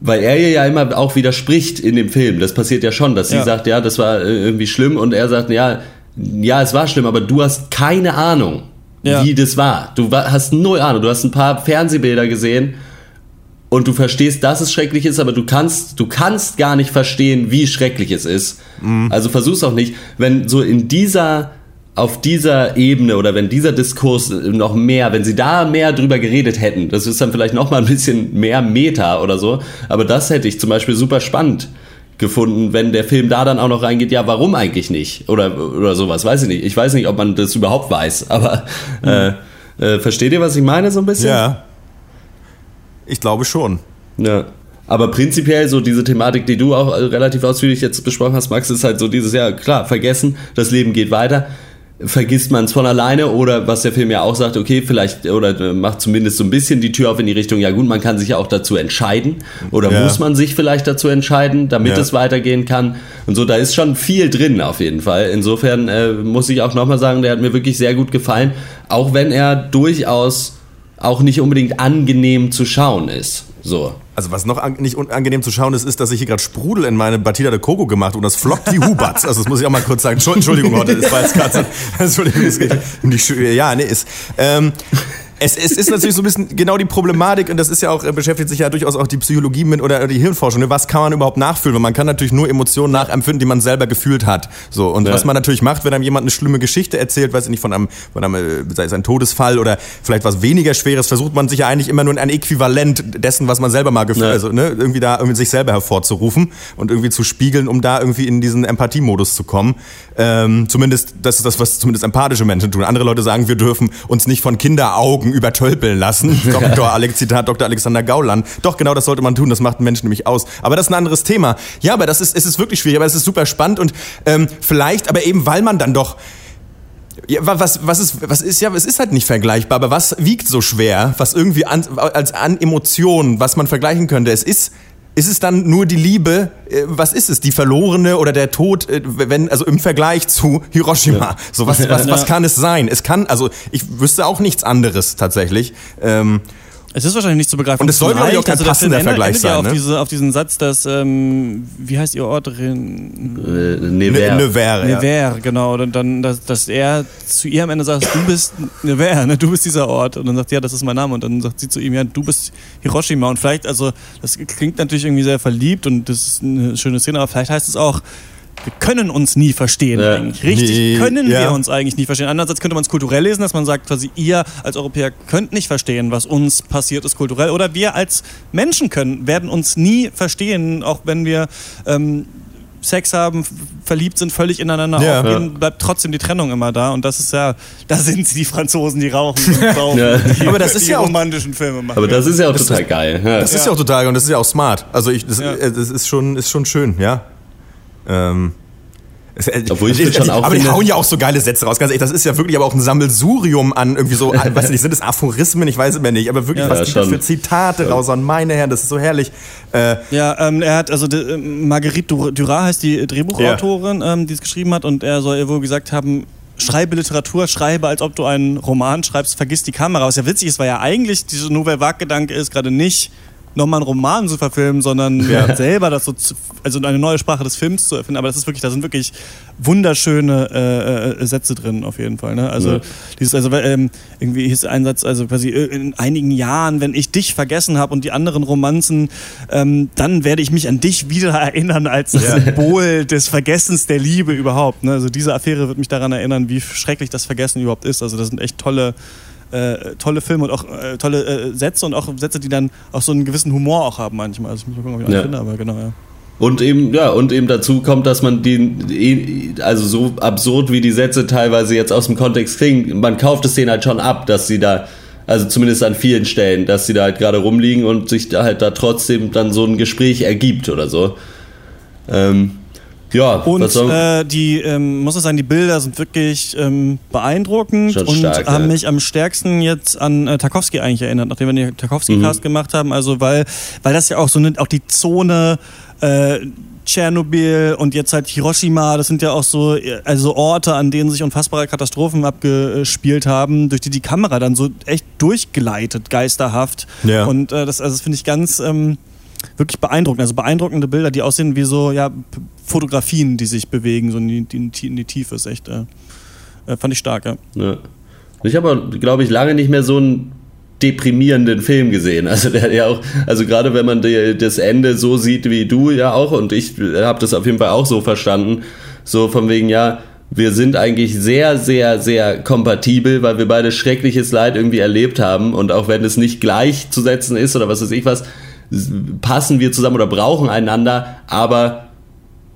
weil er ihr ja immer auch widerspricht in dem Film. Das passiert ja schon, dass sie Ja. sagt, ja, das war äh, irgendwie schlimm und er sagt, ja, ja, es war schlimm, aber du hast keine Ahnung, Ja. wie das war. Du hast null Ahnung. Du hast ein paar Fernsehbilder gesehen und du verstehst, dass es schrecklich ist, aber du kannst, du kannst gar nicht verstehen, wie schrecklich es ist. Also versuch's auch nicht. Wenn so in dieser, auf dieser Ebene oder wenn dieser Diskurs noch mehr, wenn sie da mehr drüber geredet hätten, das ist dann vielleicht noch mal ein bisschen mehr Meta oder so, aber das hätte ich zum Beispiel super spannend gefunden, wenn der Film da dann auch noch reingeht, ja, warum eigentlich nicht? Oder, oder sowas, weiß ich nicht. Ich weiß nicht, ob man das überhaupt weiß, aber äh, äh, versteht ihr, was ich meine so ein bisschen? Ja. Ich glaube schon. Ja. Aber prinzipiell so diese Thematik, die du auch relativ ausführlich jetzt besprochen hast, Max, ist halt so dieses, ja klar, vergessen, das Leben geht weiter. Vergisst man es von alleine oder was der Film ja auch sagt, okay, vielleicht oder äh, macht zumindest so ein bisschen die Tür auf in die Richtung, ja gut, man kann sich ja auch dazu entscheiden oder Ja. muss man sich vielleicht dazu entscheiden, damit Ja. es weitergehen kann und so, da ist schon viel drin auf jeden Fall. Insofern äh, muss ich auch nochmal sagen, der hat mir wirklich sehr gut gefallen, auch wenn er durchaus auch nicht unbedingt angenehm zu schauen ist. So. Also was noch an, nicht unangenehm zu schauen ist, ist, dass ich hier gerade Sprudel in meine Batida de Coco gemacht und das flockt wie Hubatz. Also das muss ich auch mal kurz sagen. Entschuld- Entschuldigung, heute, gerade so. Entschuldigung, es geht um die Schu- Ja, nee, ist. Ähm, es, es ist natürlich so ein bisschen genau die Problematik und das ist ja auch, äh, beschäftigt sich ja durchaus auch die Psychologie mit oder die Hirnforschung. ne? Was kann man überhaupt nachfühlen? Weil man kann natürlich nur Emotionen nachempfinden, die man selber gefühlt hat. So. Und Ja. was man natürlich macht, wenn einem jemand eine schlimme Geschichte erzählt, weiß ich nicht, von einem, von einem, äh, sei es ein Todesfall oder vielleicht was weniger Schweres, versucht man sich ja eigentlich immer nur ein Äquivalent dessen, was man selber mal gefühlt, Ja. also ne, irgendwie da irgendwie sich selber hervorzurufen und irgendwie zu spiegeln, um da irgendwie in diesen Empathiemodus zu kommen. Ähm, zumindest, das ist das, was zumindest empathische Menschen tun. Andere Leute sagen, wir dürfen uns nicht von Kinderaugen übertölpeln lassen. Dr. Alex, Zitat Dr. Alexander Gauland. Doch, genau das sollte man tun, das macht einen Menschen nämlich aus. Aber das ist ein anderes Thema. Ja, aber das ist, es ist wirklich schwierig, aber es ist super spannend und ähm, vielleicht, aber eben, weil man dann doch ja, wa- was, was, ist, was ist, ja, es ist halt nicht vergleichbar, aber was wiegt so schwer, was irgendwie an, als an Emotionen, was man vergleichen könnte? Es ist, ist es dann nur die Liebe, äh, was ist es, die verlorene oder der Tod, äh, wenn, also im Vergleich zu Hiroshima? So, was, was, was kann es sein? Es kann, also, ich wüsste auch nichts anderes tatsächlich. Ähm, Es ist wahrscheinlich nicht zu begreifen. Und es soll, glaube ich, auch kein Also passender endet- Vergleich endet ja sein, auf, ne? diese, auf diesen Satz, dass, ähm, wie heißt ihr Ort? Ren- Äh, Ne, Nevers. Nevers, ja. Nevers, genau. Und dann, dass, dass er zu ihr am Ende sagt, du bist Nevers, ne? du bist dieser Ort. Und dann sagt, ja, das ist mein Name. Und dann sagt sie zu ihm, ja, du bist Hiroshima. Und vielleicht, also, das klingt natürlich irgendwie sehr verliebt und das ist eine schöne Szene, aber vielleicht heißt es auch, wir können uns nie verstehen Ja. eigentlich. Richtig Nee, können ja. wir uns eigentlich nie verstehen. Andererseits könnte man es kulturell lesen, dass man sagt, quasi ihr als Europäer könnt nicht verstehen, was uns passiert ist kulturell. Oder wir als Menschen können, werden uns nie verstehen, auch wenn wir ähm, Sex haben, verliebt sind, völlig ineinander Ja. aufgehen, bleibt trotzdem die Trennung immer da. Und das ist ja, da sind sie, die Franzosen, die rauchen und saufen. Ja. Die, Aber das ist die ja auch- romantischen Filme machen. Aber das ist ja auch total geil. Ja. Das ist ja auch total und das ist ja auch smart. Also ich, das, Ja. äh, das ist schon, ist schon schön, ja. Ähm, es- äh, Obwohl ich schon auch aber die hauen ja auch so geile Sätze raus. Ganz ehrlich, das ist ja wirklich aber auch ein Sammelsurium an irgendwie so, weiß nicht, sind es Aphorismen, ich weiß es immer nicht, aber wirklich, Ja. was Ja, die da für Zitate raushauen, meine Herren, das ist so herrlich. Äh, Ja, ähm, er hat, also äh, Marguerite Dur- Duras heißt die Drehbuchautorin, ähm, die es geschrieben hat und er soll ihr wohl gesagt haben, schreibe Literatur, schreibe, als ob du einen Roman schreibst, vergiss die Kamera. Was ja witzig ist, weil ja eigentlich dieser Nouvelle Vague-Gedanke ist, gerade nicht nochmal einen Roman zu verfilmen, sondern selber das so, zu, also eine neue Sprache des Films zu erfinden. Aber das ist wirklich, da sind wirklich wunderschöne äh, äh, Sätze drin auf jeden Fall. Ne? Also Ja. dieses, also ähm, irgendwie hieß ein Satz, also quasi äh, in einigen Jahren, wenn ich dich vergessen habe und die anderen Romanzen, ähm, dann werde ich mich an dich wieder erinnern als das Symbol des Vergessens der Liebe überhaupt. Ne? Also diese Affäre wird mich daran erinnern, wie schrecklich das Vergessen überhaupt ist. Also das sind echt tolle äh, tolle Filme und auch äh, tolle äh, Sätze und auch Sätze, die dann auch so einen gewissen Humor auch haben manchmal. Also ich muss mal gucken, ob ich Ja. finde, aber genau, ja. Und eben, ja, und eben dazu kommt, dass man die, also so absurd wie die Sätze teilweise jetzt aus dem Kontext klingen, man kauft es denen halt schon ab, dass sie da, also zumindest an vielen Stellen, dass sie da halt gerade rumliegen und sich da halt da trotzdem dann so ein Gespräch ergibt oder so. Ähm, ja, Und äh, die, ähm, muss es sagen, die Bilder sind wirklich ähm, beeindruckend Schon und stark, haben ja. mich am stärksten jetzt an äh, Tarkovsky eigentlich erinnert, nachdem wir den Tarkovsky-Cast gemacht haben. Also weil, weil das ja auch so eine, auch die Zone äh, Tschernobyl und jetzt halt Hiroshima, das sind ja auch so äh, also Orte, an denen sich unfassbare Katastrophen abgespielt haben, durch die die Kamera dann so echt durchgleitet, geisterhaft. Ja. Und äh, das, also das finde ich ganz ähm, wirklich beeindruckend. Also beeindruckende Bilder, die aussehen wie so ja, Fotografien, die sich bewegen, so in die, in die, Tiefe. Ist echt, äh, äh, fand ich stark, ja. Ja. Ich habe, glaube ich, lange nicht mehr so einen deprimierenden Film gesehen. Also der ja auch, also gerade wenn man die, das Ende so sieht wie du ja auch und ich habe das auf jeden Fall auch so verstanden, so von wegen ja, wir sind eigentlich sehr, sehr, sehr kompatibel, weil wir beide schreckliches Leid irgendwie erlebt haben und auch wenn es nicht gleichzusetzen ist oder was weiß ich was, passen wir zusammen oder brauchen einander, aber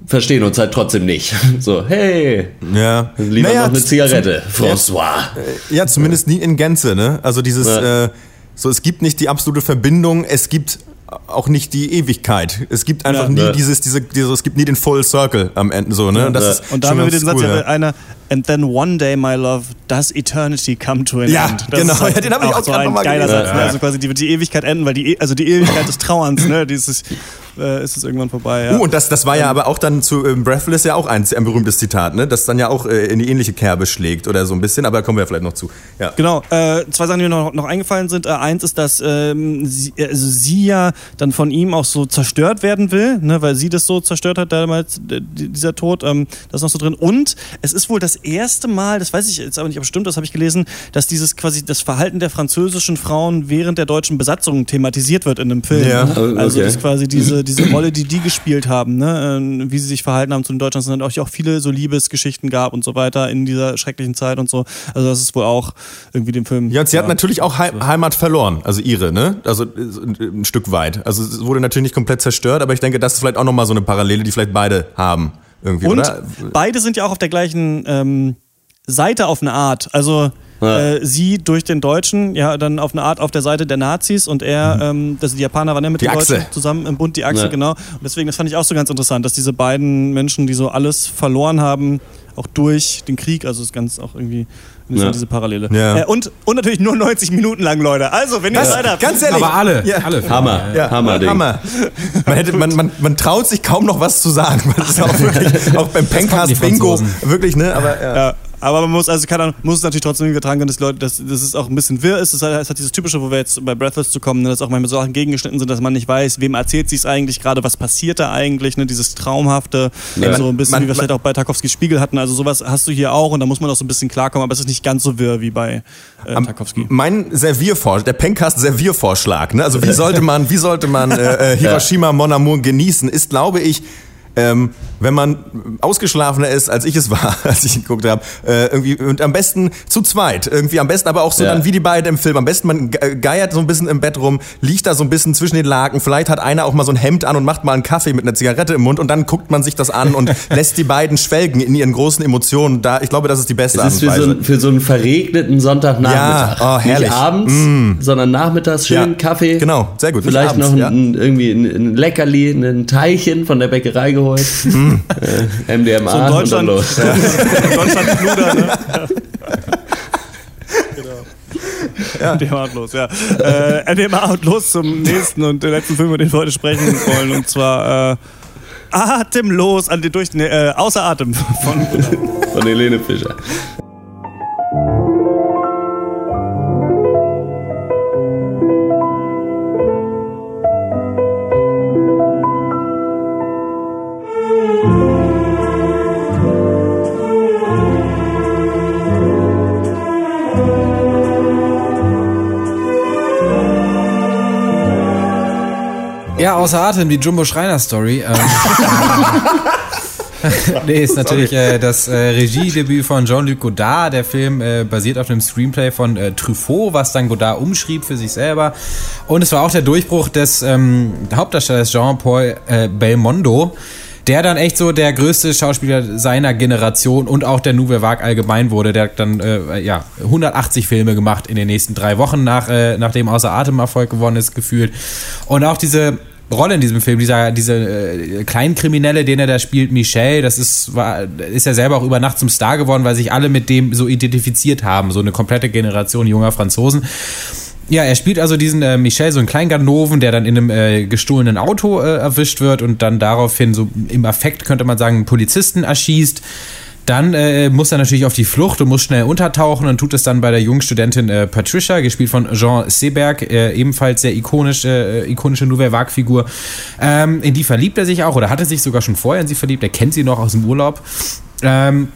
verstehen uns halt trotzdem nicht. So, hey, ja. lieber Naja, noch eine Zigarette, François. Ja, zumindest nie in Gänze, ne? Also dieses, Ja. äh, so es gibt nicht die absolute Verbindung, es gibt auch nicht die Ewigkeit. Es gibt einfach Ja. nie Ja. dieses, diese, diese, es gibt nie den Full Circle am Ende, so, ne? Und das Ja. ist Und da haben wir den Satz, cool, ja, einer, and then one day, my love, does eternity come to an Ja, end. Das genau. halt Ja, den hab ich auch so grad ein noch mal geiler gelesen. Satz. Ne? Ja. Also quasi, die wird die Ewigkeit enden, weil die, E- also die Ewigkeit des Trauerns, ne? Dieses, äh, ist es irgendwann vorbei, ja. Uh, und das, das war ja aber auch dann zu ähm, Breathless ja auch ein, ein berühmtes Zitat, ne? Das dann ja auch äh, in die ähnliche Kerbe schlägt oder so ein bisschen, aber da kommen wir vielleicht noch zu. Ja. Genau, äh, zwei Sachen, die mir noch, noch eingefallen sind. Äh, eins ist, dass ähm, sie, also sie ja dann von ihm auch so zerstört werden will, ne, weil sie das so zerstört hat damals, dieser Tod, ähm, das ist noch so drin. Und es ist wohl das erste Mal, das weiß ich jetzt aber nicht, aber stimmt, das habe ich gelesen, dass dieses quasi das Verhalten der französischen Frauen während der deutschen Besatzung thematisiert wird in einem Film. Ja, okay. Also das ist quasi diese, diese Rolle, die die gespielt haben, ne, ähm, wie sie sich verhalten haben zu den Deutschen, es dann auch, viele so Liebesgeschichten gab und so weiter in dieser schrecklichen Zeit und so. Also das ist wohl auch irgendwie dem Film. Ja, und sie hat natürlich auch Hei Heimat verloren, also ihre, ne? Also äh, ein ein Stück weit. Also es wurde natürlich nicht komplett zerstört, aber ich denke, das ist vielleicht auch nochmal so eine Parallele, die vielleicht beide haben. Irgendwie, Und oder? beide sind ja auch auf der gleichen ähm, Seite auf eine Art. Also Ja. äh, sie durch den Deutschen, ja, dann auf eine Art auf der Seite der Nazis und er, ähm, das die Japaner waren ja mit Die den Achse. Deutschen zusammen im Bund, die Achse, Ja. genau. Und deswegen, das fand ich auch so ganz interessant, dass diese beiden Menschen, die so alles verloren haben, auch durch den Krieg, also ist ganz auch irgendwie Ja. diese Parallele. Ja. Äh, und, und natürlich nur 90 Minuten lang, Leute. Also, wenn ihr Das- Zeit habt. ganz ehrlich. Aber alle, Ja. alle. Hammer, Ja, Hammer-Ding. Hammer. Man, hätte, man, man, man traut sich kaum noch was zu sagen. Das ist auch wirklich, auch beim Pencast Bingo, wirklich, ne? Aber ja. Aber man muss, also keine Ahnung, muss es natürlich trotzdem irgendwie tragen, dass Leute, dass, dass es auch ein bisschen wirr ist. Es hat, es hat dieses typische, wo wir jetzt bei Breathless zu kommen, ne, dass auch manchmal so Sachen gegengeschnitten sind, dass man nicht weiß, wem erzählt sich es eigentlich gerade, was passiert da eigentlich, ne, dieses Traumhafte, Ja. so ein bisschen, Man- wie wir vielleicht auch bei Tarkovskis Spiegel hatten. Also sowas hast du hier auch und da muss man auch so ein bisschen klarkommen, aber es ist nicht ganz so wirr wie bei äh, Tarkovsky. Mein Serviervorschlag, der Pencast Serviervorschlag, ne? Also wie sollte man, wie sollte man äh, äh, Hiroshima Mon Amour genießen, ist, glaube ich, ähm, wenn man ausgeschlafener ist, als ich es war, als ich geguckt habe, äh, irgendwie und am besten zu zweit, irgendwie am besten, aber auch so Ja. dann wie die beiden im Film. Am besten man ge- geiert so ein bisschen im Bett rum, liegt da so ein bisschen zwischen den Laken. Vielleicht hat einer auch mal so ein Hemd an und macht mal einen Kaffee mit einer Zigarette im Mund und dann guckt man sich das an und lässt die beiden schwelgen in ihren großen Emotionen. Da, ich glaube, das ist die beste Es Art ist und für so, einen- für so einen verregneten Sonntagnachmittag. Ja, oh, herrlich. Nicht abends, sondern nachmittags schön Ja, Kaffee. genau, sehr gut. Vielleicht abends, noch ein, irgendwie ein, ein Leckerli, ein Teilchen von der Bäckerei geholt. Äh, MDMA So in und dann Deutschland, los. in Deutschland Fluder, ne? Ja. MDMA und los, ja. Äh, MDMA und los zum nächsten und letzten Film, über den wir heute sprechen wollen. Und zwar äh, Atemlos, an den durch, ne, äh, außer Atem von Von Helene Fischer. Ja, außer Atem, die Jumbo Schreiner Story. Ähm, nee, ist natürlich äh, das äh, Regiedebüt von Jean-Luc Godard. Der Film äh, basiert auf einem Screenplay von äh, Truffaut, was dann Godard umschrieb für sich selber. Und es war auch der Durchbruch des ähm, Hauptdarstellers Jean-Paul äh, Belmondo. Der dann echt so der größte Schauspieler seiner Generation und auch der Nouvelle Vague allgemein wurde. Der hat dann äh, ja 180 Filme gemacht in den nächsten drei Wochen, nach, äh, nachdem Außer Atem Erfolg gewonnen ist, gefühlt. Und auch diese Rolle in diesem Film, dieser diese äh, Kleinkriminelle, den er da spielt, Michel, das ist war ist ja selber auch über Nacht zum Star geworden, weil sich alle mit dem so identifiziert haben, so eine komplette Generation junger Franzosen. Ja, er spielt also diesen äh, Michel, so einen Kleinganoven, der dann in einem äh, gestohlenen Auto äh, erwischt wird und dann daraufhin so im Affekt könnte man sagen einen Polizisten erschießt. Dann äh, muss er natürlich auf die Flucht und muss schnell untertauchen und tut es dann bei der jungen Studentin äh, Patricia, gespielt von Jean Seberg, äh, ebenfalls sehr ikonisch, äh, ikonische Nouvelle Vague-Figur. Ähm, in die verliebt er sich auch oder hatte sich sogar schon vorher in sie verliebt. Er kennt sie noch aus dem Urlaub. Ähm,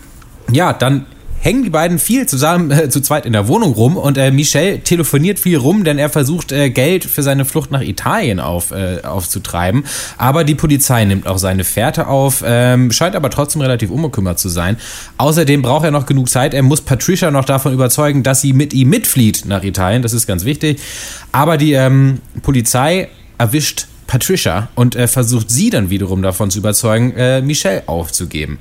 ja, dann hängen die beiden viel zusammen äh, zu zweit in der Wohnung rum und äh, Michel telefoniert viel rum, denn er versucht äh, Geld für seine Flucht nach Italien auf, äh, aufzutreiben. Aber die Polizei nimmt auch seine Fährte auf, ähm, scheint aber trotzdem relativ unbekümmert zu sein. Außerdem braucht er noch genug Zeit. Er muss Patricia noch davon überzeugen, dass sie mit ihm mitflieht nach Italien. Das ist ganz wichtig. Aber die ähm, Polizei erwischt Patricia und äh, versucht sie dann wiederum davon zu überzeugen, äh, Michelle aufzugeben.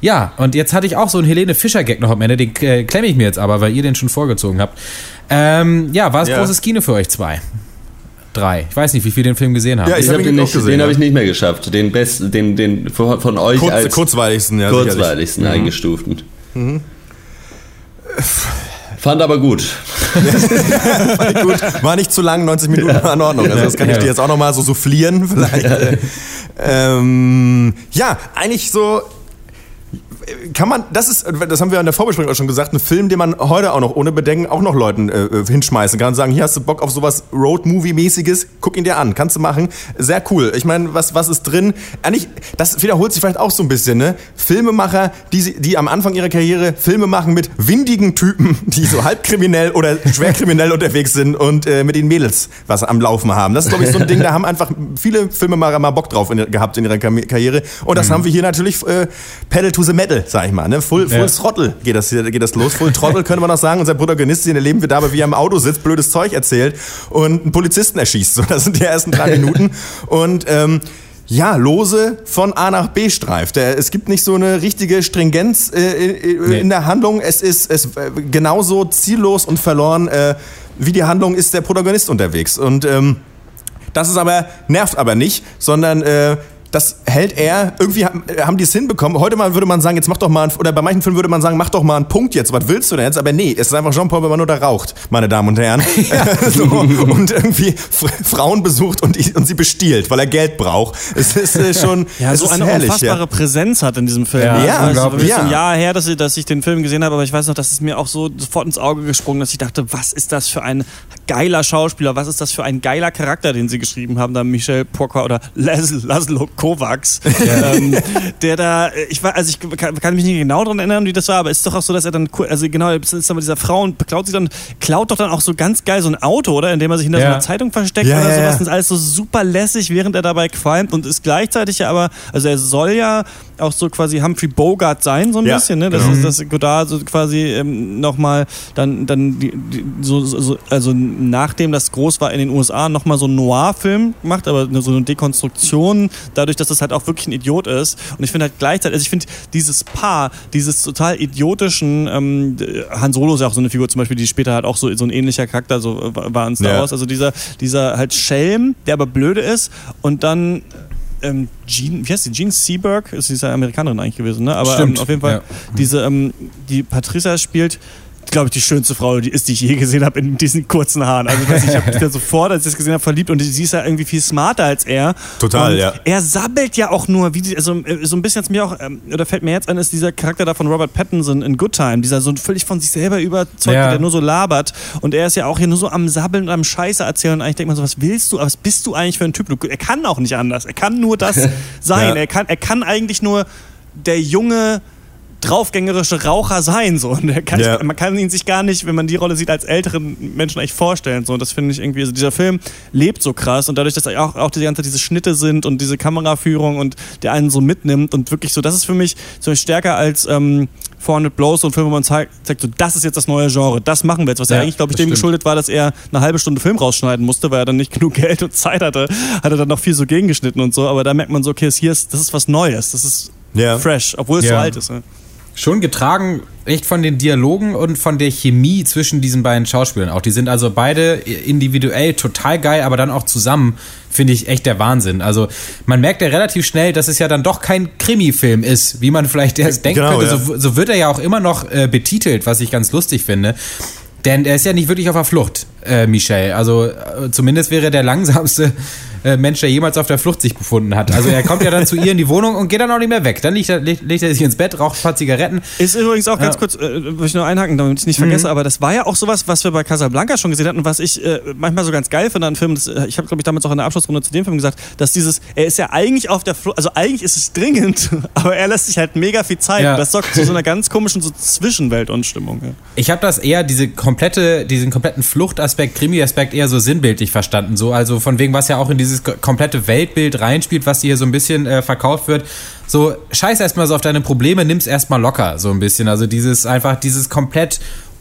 Ja, und jetzt hatte ich auch so einen Helene Fischer-Gag noch am Ende, den äh, klemme ich mir jetzt aber, weil ihr den schon vorgezogen habt. Ähm, ja, war es Ja. großes Kino für euch zwei? Drei. Ich weiß nicht, wie viel den Film gesehen haben. Ja, Ich Ich habe hab den, nicht, gesehen, den ja. habe ich nicht mehr geschafft. Den besten, den, den von von euch Kurz, als kurzweiligsten, ja. sicherlich. kurzweiligsten eingestuften. Fand aber gut. Gut, war nicht zu lang, 90 Minuten war in Ordnung. Also das kann ich dir jetzt auch nochmal so soufflieren vielleicht. ähm, ja, eigentlich so kann man, das ist, das haben wir in der Vorbesprechung auch schon gesagt, ein Film, den man heute auch noch ohne Bedenken auch noch Leuten äh, hinschmeißen kann und sagen, hier hast du Bock auf sowas Road-Movie-mäßiges, guck ihn dir an, kannst du machen, sehr cool. Ich meine, was, was ist drin? Eigentlich, das wiederholt sich vielleicht auch so ein bisschen, ne? Filmemacher, die, die am Anfang ihrer Karriere Filme machen mit windigen Typen, die so halbkriminell oder schwerkriminell unterwegs sind und äh, mit den Mädels was am Laufen haben. Das ist, glaube ich, so ein Ding, da haben einfach viele Filmemacher mal Bock drauf in, gehabt in ihrer Karriere. Und das haben wir hier natürlich äh, Pedal to the Metal, sag ich mal. Ne? Full, full Ja. Throttle geht das, geht das los. Full Throttle könnte man noch sagen. Unser Protagonist, den erleben wir dabei, wie er im Auto sitzt, blödes Zeug erzählt und einen Polizisten erschießt. So, das sind die ersten drei Minuten. Und ähm, ja, lose von A nach B streift. Es gibt nicht so eine richtige Stringenz äh, äh, Nee. in der Handlung. Es ist es, äh, genauso ziellos und verloren, äh, wie die Handlung ist der Protagonist unterwegs. Und ähm, das ist aber, nervt aber nicht, sondern äh, das hält er, irgendwie haben, haben die es hinbekommen. Heute mal würde man sagen, jetzt mach doch mal, ein, oder bei manchen Filmen würde man sagen, mach doch mal einen Punkt jetzt, was willst du denn jetzt? Aber nee, es ist einfach Jean-Paul Belmondo, der raucht, meine Damen und Herren. so, und irgendwie Frauen besucht und, und sie bestiehlt, weil er Geld braucht. Es ist äh, schon ja, so eine herrlich, unfassbare ja. Präsenz hat in diesem Film. Ja, Also, ja, es ist ein Ja. Jahr her, dass ich, dass ich den Film gesehen habe, aber ich weiß noch, dass es mir auch so sofort ins Auge gesprungen, dass ich dachte, was ist das für ein geiler Schauspieler, was ist das für ein geiler Charakter, den sie geschrieben haben, da Michel Porca oder Laszlo, Kovacs, ähm, der da, äh, ich war, also ich kann, kann mich nicht genau daran erinnern, wie das war, aber es ist doch auch so, dass er dann, also genau, ist aber dieser Frau und beklaut sie dann, klaut doch dann auch so ganz geil so ein Auto, oder? Indem er sich hinter so Ja. einer Zeitung versteckt Ja, oder ja, sowas. ja. Das ist alles so super lässig, während er dabei qualmt und ist gleichzeitig ja aber, also er soll ja auch so quasi Humphrey Bogart sein, so ein Ja, bisschen, ne? Das genau. ist, dass Godard so quasi ähm, nochmal dann, dann die, die, so, so, so, also nachdem das groß war in den USA, nochmal so einen Noir-Film macht, aber so eine Dekonstruktion, dadurch, dass das halt auch wirklich ein Idiot ist. Und ich finde halt gleichzeitig, also ich finde dieses Paar, dieses total idiotischen, ähm, Han Solo ist ja auch so eine Figur zum Beispiel, die später halt auch so, so ein ähnlicher Charakter so äh, war in Star Ja. Wars. Also dieser, dieser halt Schelm, der aber blöde ist und dann ähm, Jean, wie heißt die? Jean Seberg ist diese Amerikanerin eigentlich gewesen, ne? Aber ähm, Stimmt, auf jeden Fall ja. diese, ähm, die Patricia spielt glaube ich, die schönste Frau, die ist, die ich je gesehen habe in diesen kurzen Haaren. Also ich, ich habe mich da sofort, als ich das gesehen habe, verliebt und sie ist ja irgendwie viel smarter als er. Total, und ja. Er sabbelt ja auch nur, wie die, also äh, so ein bisschen jetzt mir auch, ähm, oder fällt mir jetzt ein, ist dieser Charakter da von Robert Pattinson in Good Time, dieser so völlig von sich selber überzeugt, Ja. der nur so labert und er ist ja auch hier nur so am Sabbeln und am Scheiße erzählen und eigentlich denkt man so, was willst du, was bist du eigentlich für ein Typ? Du, er kann auch nicht anders, er kann nur das sein, Ja. er, kann, er kann eigentlich nur der junge draufgängerische Raucher sein so und kann, Ja. man kann ihn sich gar nicht, wenn man die Rolle sieht, als älteren Menschen eigentlich vorstellen so und das finde ich irgendwie, also dieser Film lebt so krass und dadurch, dass auch, auch die ganze Zeit diese Schnitte sind und diese Kameraführung und der einen so mitnimmt und wirklich so, das ist für mich so stärker als ähm, 400 Blows, so ein Film, wo man zeigt, so, das ist jetzt das neue Genre, das machen wir jetzt, was ja, eigentlich, glaube ich, dem stimmt. geschuldet war, dass er eine halbe Stunde Film rausschneiden musste, weil er dann nicht genug Geld und Zeit hatte, hat er dann noch viel so gegengeschnitten und so, aber da merkt man so, okay, hier ist, das ist was Neues, das ist Ja. fresh, obwohl es so Ja. alt ist. Ne? Schon getragen echt von den Dialogen und von der Chemie zwischen diesen beiden Schauspielern auch. Die sind also beide individuell total geil, aber dann auch zusammen finde ich echt der Wahnsinn. Also man merkt ja relativ schnell, dass es ja dann doch kein Krimi-Film ist, wie man vielleicht erst denken Genau, könnte. ja. So, so wird er ja auch immer noch äh, betitelt, was ich ganz lustig finde. Denn er ist ja nicht wirklich auf der Flucht, äh, Michel. Also äh, zumindest wäre er der langsamste äh, Mensch, der jemals auf der Flucht sich befunden hat. Also er kommt ja dann zu ihr in die Wohnung und geht dann auch nicht mehr weg. Dann legt er, legt, legt er sich ins Bett, raucht ein paar Zigaretten. Ist übrigens auch ganz Ja. kurz, äh, will ich nur einhaken, damit ich nicht vergesse, aber das war ja auch sowas, was wir bei Casablanca schon gesehen hatten und was ich äh, manchmal so ganz geil finde an Filmen. Das, äh, ich habe, glaube ich, damals auch in der Abschlussrunde zu dem Film gesagt, dass dieses, er ist ja eigentlich auf der Flucht, also eigentlich ist es dringend, aber er lässt sich halt mega viel Zeit. Ja. Das sorgt zu so einer ganz komischen so Zwischenwelt und Stimmung. Ja. Ich habe das eher, diese komplette, diesen kompletten Fluchtaspekt, Krimi-Aspekt eher so sinnbildlich verstanden. So, also von wegen, was ja auch in dieses ko- komplette Weltbild reinspielt, was hier so ein bisschen äh, verkauft wird. So, scheiß erstmal so auf deine Probleme, nimm's erstmal locker, so ein bisschen. Also dieses einfach, dieses komplett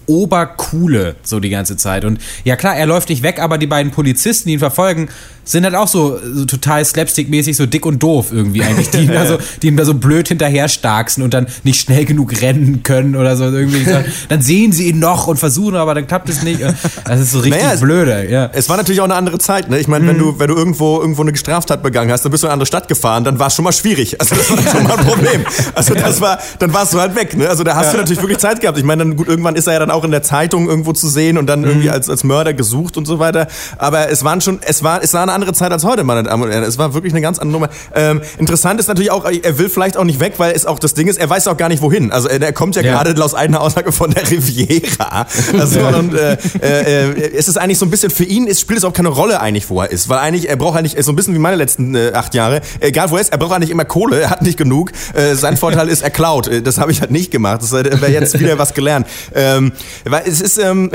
obercoole, so die ganze Zeit. Und ja klar, er läuft nicht weg, aber die beiden Polizisten, die ihn verfolgen, sind halt auch so, so total slapstick-mäßig, so dick und doof irgendwie eigentlich, die ihm, da so, die ihm da so blöd hinterher starksen und dann nicht schnell genug rennen können oder so irgendwie. Dann sehen sie ihn noch und versuchen, aber dann klappt es nicht. Das ist so richtig Naja, es- blöde, ja. Es war natürlich auch eine andere Zeit. Ne? Ich meine, wenn Mhm. du wenn du irgendwo irgendwo eine Straftat begangen hast, dann bist du in eine andere Stadt gefahren, dann war es schon mal schwierig. Also das war schon mal ein Problem. Also das war, dann warst du halt weg. Ne? Also da hast du natürlich wirklich Zeit gehabt. Ich meine, dann gut, irgendwann ist er ja dann auch in der Zeitung irgendwo zu sehen und dann Mhm. irgendwie als als Mörder gesucht und so weiter. Aber es waren schon, es war es war eine andere Zeit als heute, meine Damen und Herren. Es war wirklich eine ganz andere Nummer. Ähm, interessant ist natürlich auch, er will vielleicht auch nicht weg, weil es auch das Ding ist, er weiß auch gar nicht wohin. Also er, kommt ja, Ja. gerade aus eigener Aussage von der Riviera. Also und äh, äh, äh, es ist eigentlich so ein bisschen für ihn ist, spielt es auch keine Rolle eigentlich, wo er ist, weil eigentlich er braucht eigentlich ist so ein bisschen wie meine letzten äh, acht Jahre. Egal wo er ist, er braucht eigentlich immer Kohle, er hat nicht genug. Äh, sein Vorteil ist, er klaut. Äh, Das habe ich halt nicht gemacht. Das wäre jetzt wieder was gelernt. Ähm, weil es ist ähm,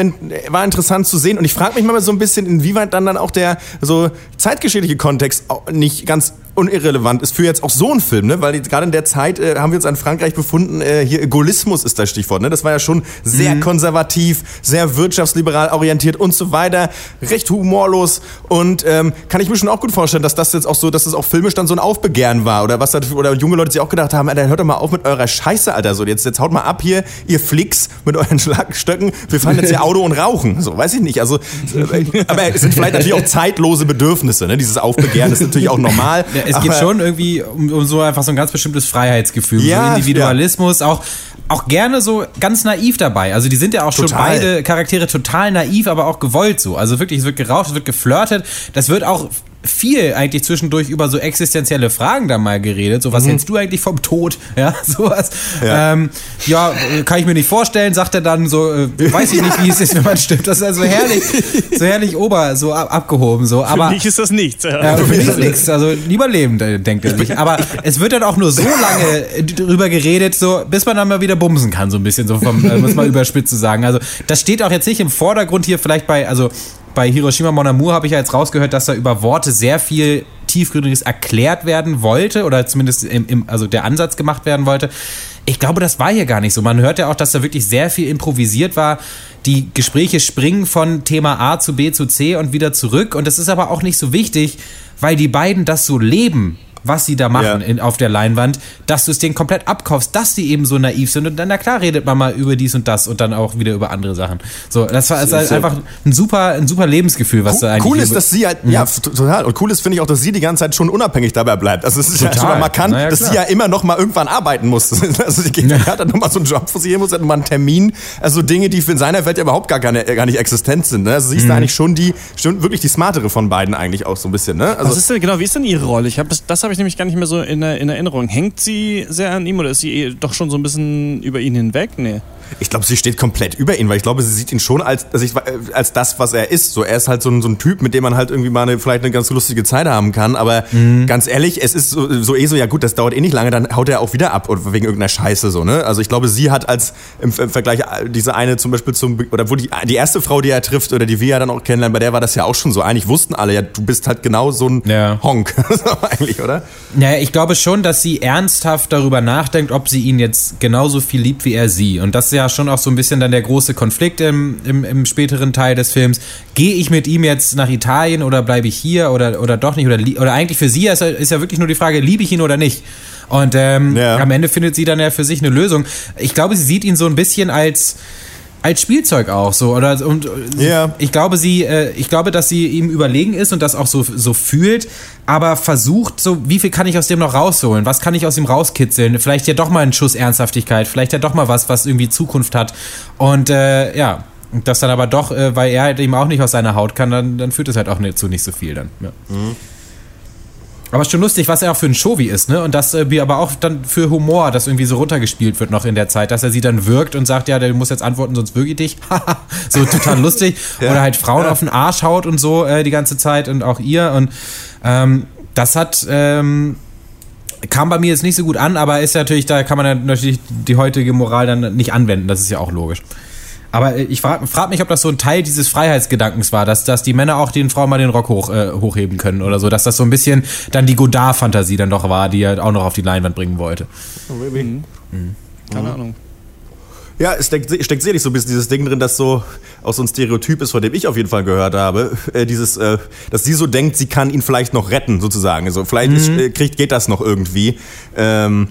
war interessant zu sehen und ich frage mich mal so ein bisschen, inwieweit dann dann auch der so zeitgeschichtliche Kontext nicht ganz unirrelevant ist für jetzt auch so einen Film, ne? Weil gerade in der Zeit äh, haben wir uns in Frankreich befunden, äh, hier Gaullismus ist das Stichwort, ne? Das war ja schon sehr konservativ, sehr wirtschaftsliberal orientiert und so weiter, recht humorlos und ähm, kann ich mir schon auch gut vorstellen, dass das jetzt auch so, dass es auch filmisch dann so ein Aufbegehren war oder was da, oder junge Leute sich auch gedacht haben, Alter, hört doch mal auf mit eurer Scheiße, Alter, so jetzt jetzt haut mal ab hier, ihr Flicks mit euren Schlagstöcken, wir fahren jetzt hier Auto und rauchen, so weiß ich nicht, also äh, aber es sind vielleicht natürlich auch zeitlose Bedürfnisse, ne? Dieses Aufbegehren ist natürlich auch normal. es geht schon irgendwie um, um so einfach so ein ganz bestimmtes Freiheitsgefühl, Ja, so Individualismus, auch auch gerne so ganz naiv dabei. Also die sind ja auch schon Total. beide Charaktere total naiv, aber auch gewollt so. Also wirklich, es wird geraucht, es wird geflirtet. Das wird auch viel eigentlich zwischendurch über so existenzielle Fragen da mal geredet. So, was hältst du eigentlich vom Tod? Ja, sowas. Ja. Ähm, ja kann ich mir nicht vorstellen, sagt er dann so, äh, weiß ich nicht, wie es ist, wenn man stirbt. Das ist also herrlich, so herrlich ober, so ab, abgehoben. So. Aber, Für mich ist das nichts. ja, für mich ist nichts. Also lieber lebend, äh, denkt er sich. Aber es wird dann auch nur so lange äh, drüber geredet, so, bis man dann mal wieder bumsen kann, so ein bisschen, so vom, äh, muss man überspitzt zu sagen. Also das steht auch jetzt nicht im Vordergrund hier, vielleicht bei, also bei Hiroshima Mon Amour habe ich ja jetzt rausgehört, dass da über Worte sehr viel tiefgründiges erklärt werden wollte oder zumindest im, im, also der Ansatz gemacht werden wollte. Ich glaube, das war hier gar nicht so. Man hört ja auch, dass da wirklich sehr viel improvisiert war. Die Gespräche springen von Thema A zu B zu C und wieder zurück. Und das ist aber auch nicht so wichtig, weil die beiden das so leben, was sie da machen Ja. in, auf der Leinwand, dass du es denen komplett abkaufst, dass die eben so naiv sind. Und dann, na klar, redet man mal über dies und das und dann auch wieder über andere Sachen. So, das war ja- einfach ein super, ein super Lebensgefühl, was da eigentlich Cool ist, dass sie halt, ja, f- total. Und cool ist, finde ich auch, dass sie die ganze Zeit schon unabhängig dabei bleibt. Also es ist ja Total. sogar markant, ja, dass sie ja immer noch mal irgendwann arbeiten muss. Also die geht, hat dann nochmal so einen Job, wo sie hin muss, hat nochmal einen Termin. Also Dinge, die für in seiner Welt ja überhaupt gar, keine, gar nicht existent sind. Ne? Also sie ist Mhm. da eigentlich schon die, schon wirklich die smartere von beiden eigentlich auch so ein bisschen. Ne? Also Was ist denn genau, wie ist denn ihre Rolle? Ich hab, das das habe ich nämlich gar nicht mehr so in, in Erinnerung. Hängt sie sehr an ihm oder ist sie eh doch schon so ein bisschen über ihn hinweg? Nee. Ich glaube, sie steht komplett über ihn, weil ich glaube, sie sieht ihn schon als, also ich, als das, was er ist. So, er ist halt so ein, so ein Typ, mit dem man halt irgendwie mal eine, vielleicht eine ganz lustige Zeit haben kann. Aber Mhm. ganz ehrlich, es ist so, so eh so, ja gut, das dauert eh nicht lange, dann haut er auch wieder ab oder wegen irgendeiner Scheiße so. Ne? Also ich glaube, sie hat als im, im Vergleich äh, diese eine zum Beispiel zum oder wo die die erste Frau, die er trifft oder die wir ja dann auch kennenlernen, bei der war das ja auch schon so. Eigentlich wussten alle, ja, du bist halt genau so ein Ja. Honk, eigentlich, oder? Naja, ich glaube schon, dass sie ernsthaft darüber nachdenkt, ob sie ihn jetzt genauso viel liebt wie er sie. Und das ja schon auch so ein bisschen dann der große Konflikt im, im, im späteren Teil des Films. Gehe ich mit ihm jetzt nach Italien oder bleibe ich hier oder, oder doch nicht? Oder, oder eigentlich für sie ist, ja- ist ja wirklich nur die Frage, liebe ich ihn oder nicht? Und ähm, Ja. am Ende findet sie dann ja für sich eine Lösung. Ich glaube, sie sieht ihn so ein bisschen als als Spielzeug auch so oder? Und Ja. ich glaube sie äh, ich glaube dass sie ihm überlegen ist und das auch so so fühlt aber versucht so wie viel kann ich aus dem noch rausholen? Was kann ich aus ihm rauskitzeln? Vielleicht ja doch mal einen Schuss Ernsthaftigkeit vielleicht ja doch mal was was irgendwie Zukunft hat. Und äh, ja und das dann aber doch äh, weil er halt eben auch nicht aus seiner Haut kann dann dann führt es halt auch nicht zu nicht so viel dann. Ja. Aber schon lustig, was er auch für ein Showy ist, ne? Und das äh, wie aber auch dann für Humor, das irgendwie so runtergespielt wird noch in der Zeit, dass er sie dann wirkt und sagt, ja, der muss jetzt antworten, sonst würge ich dich. Haha, so total lustig. Oder halt Frauen auf den Arsch haut und so äh, die ganze Zeit und auch ihr. Und ähm, das hat ähm, kam bei mir jetzt nicht so gut an, aber ist natürlich, da kann man ja natürlich die heutige Moral dann nicht anwenden, das ist ja auch logisch. Aber äh, ich frage frag mich, ob das so ein Teil dieses Freiheitsgedankens war, dass, dass die Männer auch den Frauen mal den Rock hoch, äh, hochheben können oder so, dass das so ein bisschen dann die Godard-Fantasie dann doch war, die er auch noch auf die Leinwand bringen wollte. Keine Ahnung. Ja, es steckt, steckt sicherlich so ein bisschen dieses Ding drin, das so auch so ein Stereotyp ist, von dem ich auf jeden Fall gehört habe. Äh, dieses, äh, dass sie so denkt, sie kann ihn vielleicht noch retten, sozusagen. Also vielleicht ist, äh, kriegt, geht das noch irgendwie. Ähm,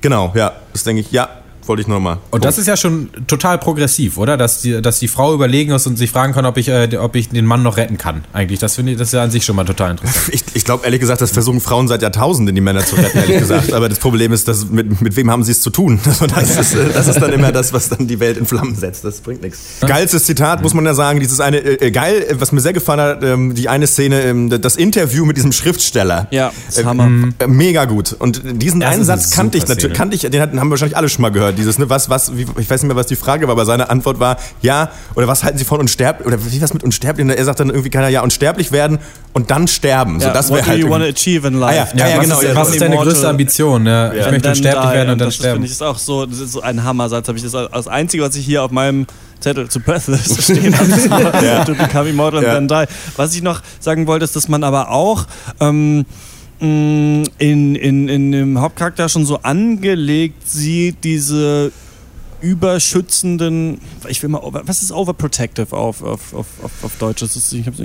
genau, ja, das denke ich, ja, wollte ich nochmal. Und das ist ja schon total progressiv, oder? Dass die, dass die Frau überlegen ist und sich fragen kann, ob ich, äh, ob ich den Mann noch retten kann. Eigentlich, das finde ich, das ist ja an sich schon mal total interessant. Ich, ich glaube ehrlich gesagt, das versuchen Frauen seit Jahrtausenden, die Männer zu retten, ehrlich gesagt. Aber das Problem ist, dass mit, mit wem haben sie es zu tun? Also das, ist, äh, das ist dann immer das, was dann die Welt in Flammen setzt. Das bringt nichts. Geilstes Zitat, muss man ja sagen. Dieses eine, äh, äh, geil, äh, was mir sehr gefallen hat, ähm, die eine Szene, ähm, das Interview mit diesem Schriftsteller. Ja, das ist Äh, Hammer. äh, Mega gut. Und diesen Das einen Satz kannte ich natürlich, kannte ich, den hatten, haben wahrscheinlich alle schon mal gehört. Dieses, ne, was, was, wie, ich weiß nicht mehr, was die Frage war, aber seine Antwort war, ja, oder was halten Sie von unsterblich, oder wie was mit unsterblich? Und Er sagt dann irgendwie, kann er ja unsterblich werden und dann sterben. So, Ja, das what wäre do halt. you want to achieve in Ah, life? ja, ja, was genau, ist, ja, was ist deine größte Ambition? Ja, ich möchte unsterblich werden und dann das sterben. finde ich ist auch so, das ist so ein Hammersatz. Habe ich das als einzige, was ich hier auf meinem Zettel zu Breathless stehen habe. To become immortal Ja. and then die. Was ich noch sagen wollte, ist, dass man aber auch ähm, in, in, in dem Hauptcharakter schon so angelegt sieht, diese überschützenden, ich will mal, was ist overprotective auf, auf, auf, auf, auf Deutsch? Das ist, ich hab's,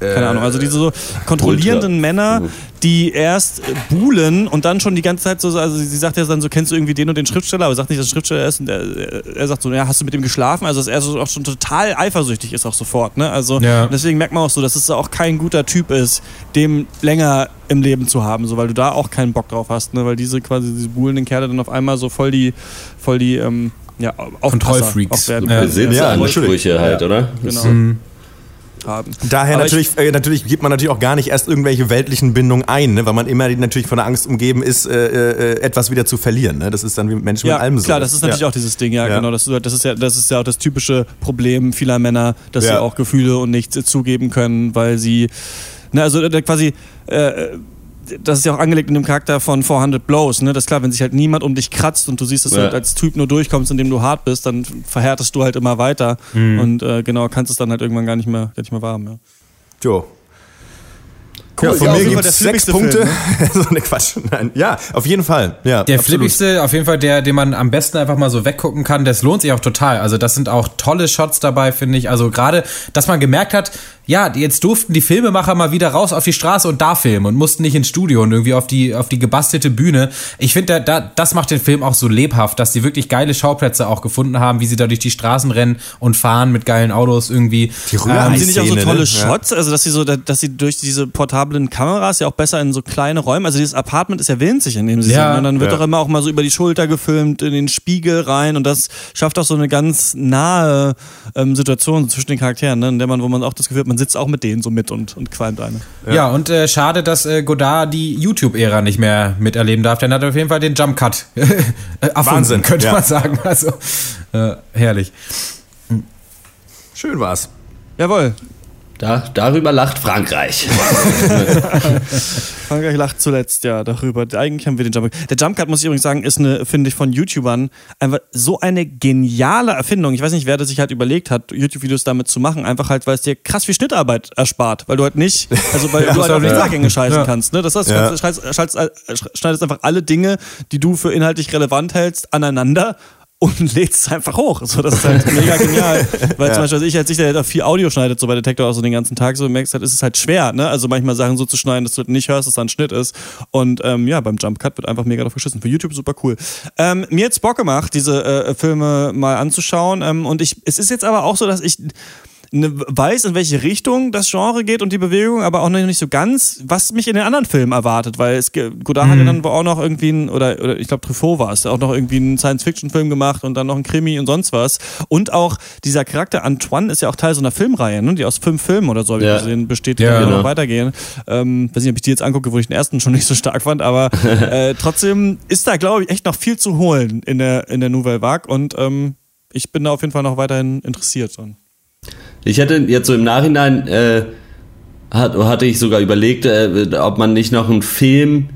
keine Ahnung. Also diese so kontrollierenden Ultra. Männer, die erst äh, buhlen und dann schon die ganze Zeit so, also sie sagt ja dann so, kennst du irgendwie den und den Schriftsteller, aber sagt nicht, dass er Schriftsteller ist und er, er sagt so, ja, hast du mit ihm geschlafen? Also dass er so auch schon total eifersüchtig ist auch sofort, ne? Also Ja. deswegen merkt man auch so, dass es auch kein guter Typ ist, dem länger im Leben zu haben, so weil du da auch keinen Bock drauf hast, ne? Weil diese quasi diese buhlenden Kerle dann auf einmal so voll die, voll die, ähm, ja, Aufpasser Kontrollfreaks. auch. Ja. Besitzansprüche Ja, halt, natürlich. oder? Genau. Mhm. Haben. Daher Aber natürlich, äh, natürlich gibt man natürlich auch gar nicht erst irgendwelche weltlichen Bindungen ein, ne? weil man immer natürlich von der Angst umgeben ist, äh, äh, etwas wieder zu verlieren. Ne? Das ist dann wie mit Menschen Ja, mit allem so. klar, das ist natürlich ja. auch dieses Ding, ja, Ja. genau. Das, ist- das, ist ja, das ist ja auch das typische Problem vieler Männer, dass sie Ja. auch Gefühle und nichts äh, zugeben können, weil sie, ne, also äh, quasi, äh, das ist ja auch angelegt in dem Charakter von 400 Blows, ne? Das ist klar, wenn sich halt niemand um dich kratzt und du siehst, dass du Ja. halt als Typ nur durchkommst, indem du hart bist, dann verhärtest du halt immer weiter und äh, genau, kannst es dann halt irgendwann gar nicht mehr, gar nicht mehr wahrhaben, ja. Jo. Cool, ja, von ja, mir gibt es sechs Punkte. so eine Quatsch. Nein. Ja, auf jeden Fall. Ja, Der absolut. flippigste, auf jeden Fall der, den man am besten einfach mal so weggucken kann, das lohnt sich auch total. Also das sind auch tolle Shots dabei, finde ich. Also gerade, dass man gemerkt hat, ja, jetzt durften die Filmemacher mal wieder raus auf die Straße und da filmen und mussten nicht ins Studio und irgendwie auf die, auf die gebastelte Bühne. Ich finde, da, da, das macht den Film auch so lebhaft, dass die wirklich geile Schauplätze auch gefunden haben, wie sie da durch die Straßen rennen und fahren mit geilen Autos irgendwie. Die Rührei- Haben sie nicht auch so Szene, tolle ne? Shots? Also, dass sie so, dass sie durch diese portablen Kameras ja auch besser in so kleine Räume, also dieses Apartment ist ja winzig, in dem sie Ja. sind. Und dann wird Ja. doch immer auch mal so über die Schulter gefilmt, in den Spiegel rein und das schafft auch so eine ganz nahe ähm, Situation zwischen den Charakteren, ne? in der man, wo man auch das Gefühl hat, man sitzt auch mit denen so mit und, und qualmt eine. Ja, und äh, schade, dass äh, Godard die YouTube-Ära nicht mehr miterleben darf, denn er hat auf jeden Fall den Jump Cut erfunden, Wahnsinn, könnte ja. man sagen. Also, äh, herrlich. Schön war's. Jawohl. Da, darüber lacht Frankreich. Frankreich lacht zuletzt, ja, darüber. Eigentlich haben wir den Jump Der Jump Cut, muss ich übrigens sagen, ist eine, finde ich, von YouTubern einfach so eine geniale Erfindung. Ich weiß nicht, wer das sich halt überleit hat, YouTube-Videos damit zu machen, einfach halt, weil es dir krass viel Schnittarbeit erspart, weil du halt nicht, also weil du halt auf die Übergänge scheißen Ja. kannst, ne? Das heißt, du Ja. schneidest, schneidest einfach alle Dinge, die du für inhaltlich relevant hältst, aneinander und lädst es einfach hoch. So, das ist halt mega genial. Weil zum Beispiel, also ich als ich, der halt viel Audio schneidet, so bei Detektor auch so den ganzen Tag, so merkst halt, ist es halt schwer, ne? Also manchmal Sachen so zu schneiden, dass du nicht hörst, dass da ein Schnitt ist. Und ähm, ja, beim Jump Cut wird einfach mega drauf geschissen. Für YouTube super cool. Ähm, mir jetzt Bock gemacht, diese äh, Filme mal anzuschauen. Ähm, und ich, es ist jetzt aber auch so, dass ich ne, weiß, in welche Richtung das Genre geht und die Bewegung, aber auch noch nicht so ganz, was mich in den anderen Filmen erwartet, weil es Godard hat ja dann auch noch irgendwie ein, oder, oder ich glaube Truffaut war es, auch noch irgendwie einen Science-Fiction-Film gemacht und dann noch ein Krimi und sonst was. Und auch dieser Charakter Antoine ist ja auch Teil so einer Filmreihe, ne, die aus fünf Filmen oder so, ich Ja. gesehen, besteht, die Ja, genau. noch weitergehen. Ähm, weiß nicht, ob ich die jetzt angucke, wo ich den ersten schon nicht so stark fand, aber äh, trotzdem ist da, glaube ich, echt noch viel zu holen in der, in der Nouvelle Vague und ähm, ich bin da auf jeden Fall noch weiterhin interessiert. dran. Ich hätte jetzt so im Nachhinein, äh, hat, hatte ich sogar überlegt, äh, ob man nicht noch einen Film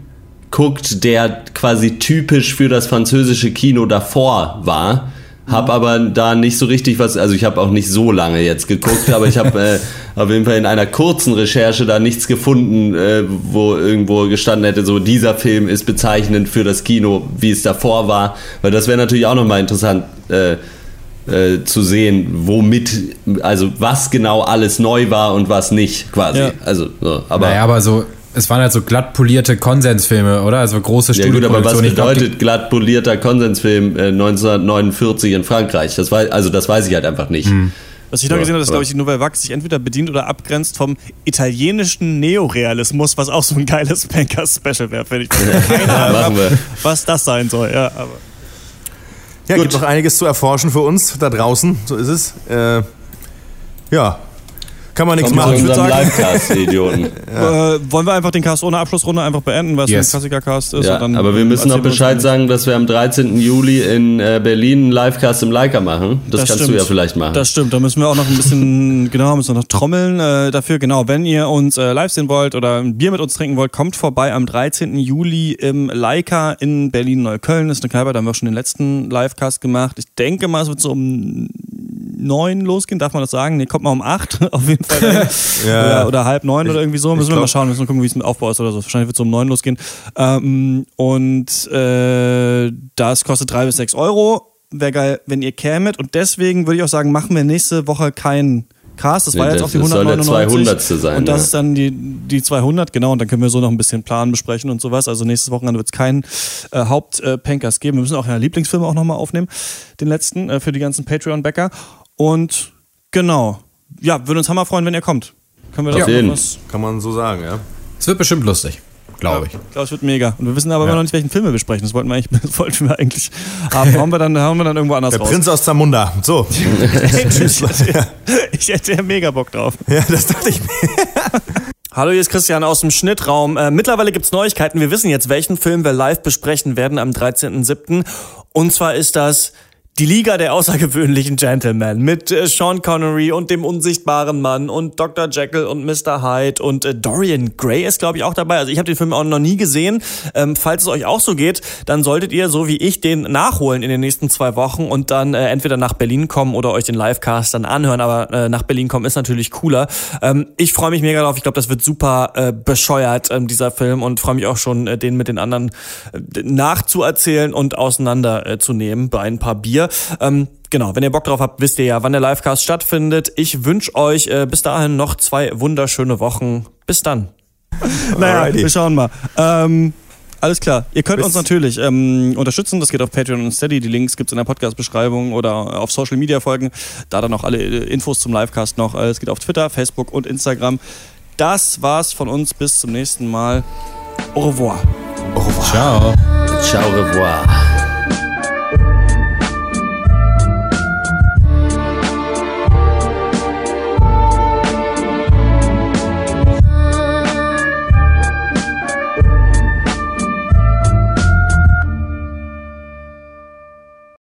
guckt, der quasi typisch für das französische Kino davor war. Hab aber da nicht so richtig was, also ich habe auch nicht so lange jetzt geguckt, aber ich habe äh, auf jeden Fall in einer kurzen Recherche da nichts gefunden, äh, wo irgendwo gestanden hätte, so dieser Film ist bezeichnend für das Kino, wie es davor war, weil das wäre natürlich auch nochmal interessant äh, äh, zu sehen, womit, also was genau alles neu war und was nicht, quasi. Ja. Also, so, aber. naja, aber so, es waren halt so glatt polierte Konsensfilme, oder? Also große ja gut, aber was. Ich glaub, bedeutet glatt polierter Konsensfilm äh, 1949 in Frankreich? Das weiß, also das weiß ich halt einfach nicht. Hm. Was ich noch Ja, gesehen habe, ist, glaube ich, die Nouvelle Vague sich entweder bedient oder abgrenzt vom italienischen Neorealismus, was auch so ein geiles Banker-Special wäre, finde ich. Keine Ahnung, was das sein soll. Ja, aber Ja, Gut. gibt noch einiges zu erforschen für uns da draußen. So ist es. Äh, ja. Kann man nichts Kommen machen. zu würd unserem sagen- Livecast-Idioten. äh, wollen wir einfach den Cast ohne Abschlussrunde einfach beenden, weil es Yes. ein Klassiker-Cast ist? ja, und dann aber wir müssen noch Bescheid sagen, dass wir am 13. Juli in äh, Berlin einen Livecast im Leica machen. Das, kannst du stimmt. ja vielleicht machen. Das stimmt, da müssen wir auch noch ein bisschen, genau, müssen wir noch trommeln äh, dafür. Genau, wenn ihr uns äh, live sehen wollt oder ein Bier mit uns trinken wollt, kommt vorbei am 13. Juli im Leica in Berlin-Neukölln. Das ist eine Kneipe, da haben wir schon den letzten Livecast gemacht. Ich denke mal, es wird so um neun losgehen, darf man das sagen? Nee, kommt mal um acht auf jeden Fall. Ja. oder, oder halb neun oder irgendwie so. Müssen wir glaub- mal schauen, müssen wir gucken, wie es mit Aufbau ist oder so. Wahrscheinlich wird es um neun losgehen. Ähm, und äh, das kostet drei bis sechs Euro. wäre geil, wenn ihr kämet. Und deswegen würde ich auch sagen, machen wir nächste Woche keinen Cast. Das war Nee, jetzt das- auch die das soll der 199. 200. sein, Und das ja. ist dann die, die 200, genau. Und dann können wir so noch ein bisschen Plan besprechen und sowas. Also nächstes Wochenende wird es keinen äh, Haupt-Pankers geben. Wir müssen auch ja Lieblingsfilme auch nochmal aufnehmen. Den letzten äh, für die ganzen Patreon-Bäcker. Und genau. Ja, würde uns hammer freuen, wenn ihr kommt. Können wir da Auf jeden. was Kann man so sagen, ja. Es wird bestimmt lustig, glaube ich. ich glaube, es wird mega. Und wir wissen aber immer noch nicht, welchen Film wir besprechen. Das wollten wir eigentlich, das wollten wir eigentlich haben. Hauen wir dann, hauen wir dann irgendwo anders Der raus. Prinz aus Zamunda. So. Tschüss, Leute. Ich hätte ja mega Bock drauf. Ja, das dachte ich mir. Hallo, hier ist Christian aus dem Schnittraum. Äh, mittlerweile gibt's Neuigkeiten. Wir wissen jetzt, welchen Film wir live besprechen werden am 13.07. Und zwar ist das die Liga der außergewöhnlichen Gentlemen mit äh, Sean Connery und dem unsichtbaren Mann und Dr. Jekyll und Mr. Hyde und äh, Dorian Gray ist, glaube ich, auch dabei. Also ich habe den Film auch noch nie gesehen. Ähm, falls es euch auch so geht, dann solltet ihr, so wie ich, den nachholen in den nächsten zwei Wochen und dann äh, entweder nach Berlin kommen oder euch den Livecast dann anhören. Aber äh, nach Berlin kommen ist natürlich cooler. Ähm, ich freue mich mega drauf. Ich glaube, das wird super bescheuert, ähm, dieser Film und freue mich auch schon, den mit den anderen äh, nachzuerzählen und auseinander äh, zu nehmen bei ein paar Bier. Ähm, genau, wenn ihr Bock drauf habt, wisst ihr ja, wann der Livecast stattfindet. Ich wünsche euch äh, bis dahin noch zwei wunderschöne Wochen. Bis dann. naja, Alrighty. wir schauen mal. Ähm, alles klar. Ihr könnt Bis- uns natürlich ähm, unterstützen. Das geht auf Patreon und Steady. Die Links gibt's in der Podcast-Beschreibung oder auf Social Media folgen. Da dann auch alle äh, Infos zum Livecast noch. Äh, Es geht auf Twitter, Facebook und Instagram. Das war's von uns. Bis zum nächsten Mal. Au revoir. Ciao. Ciao, revoir.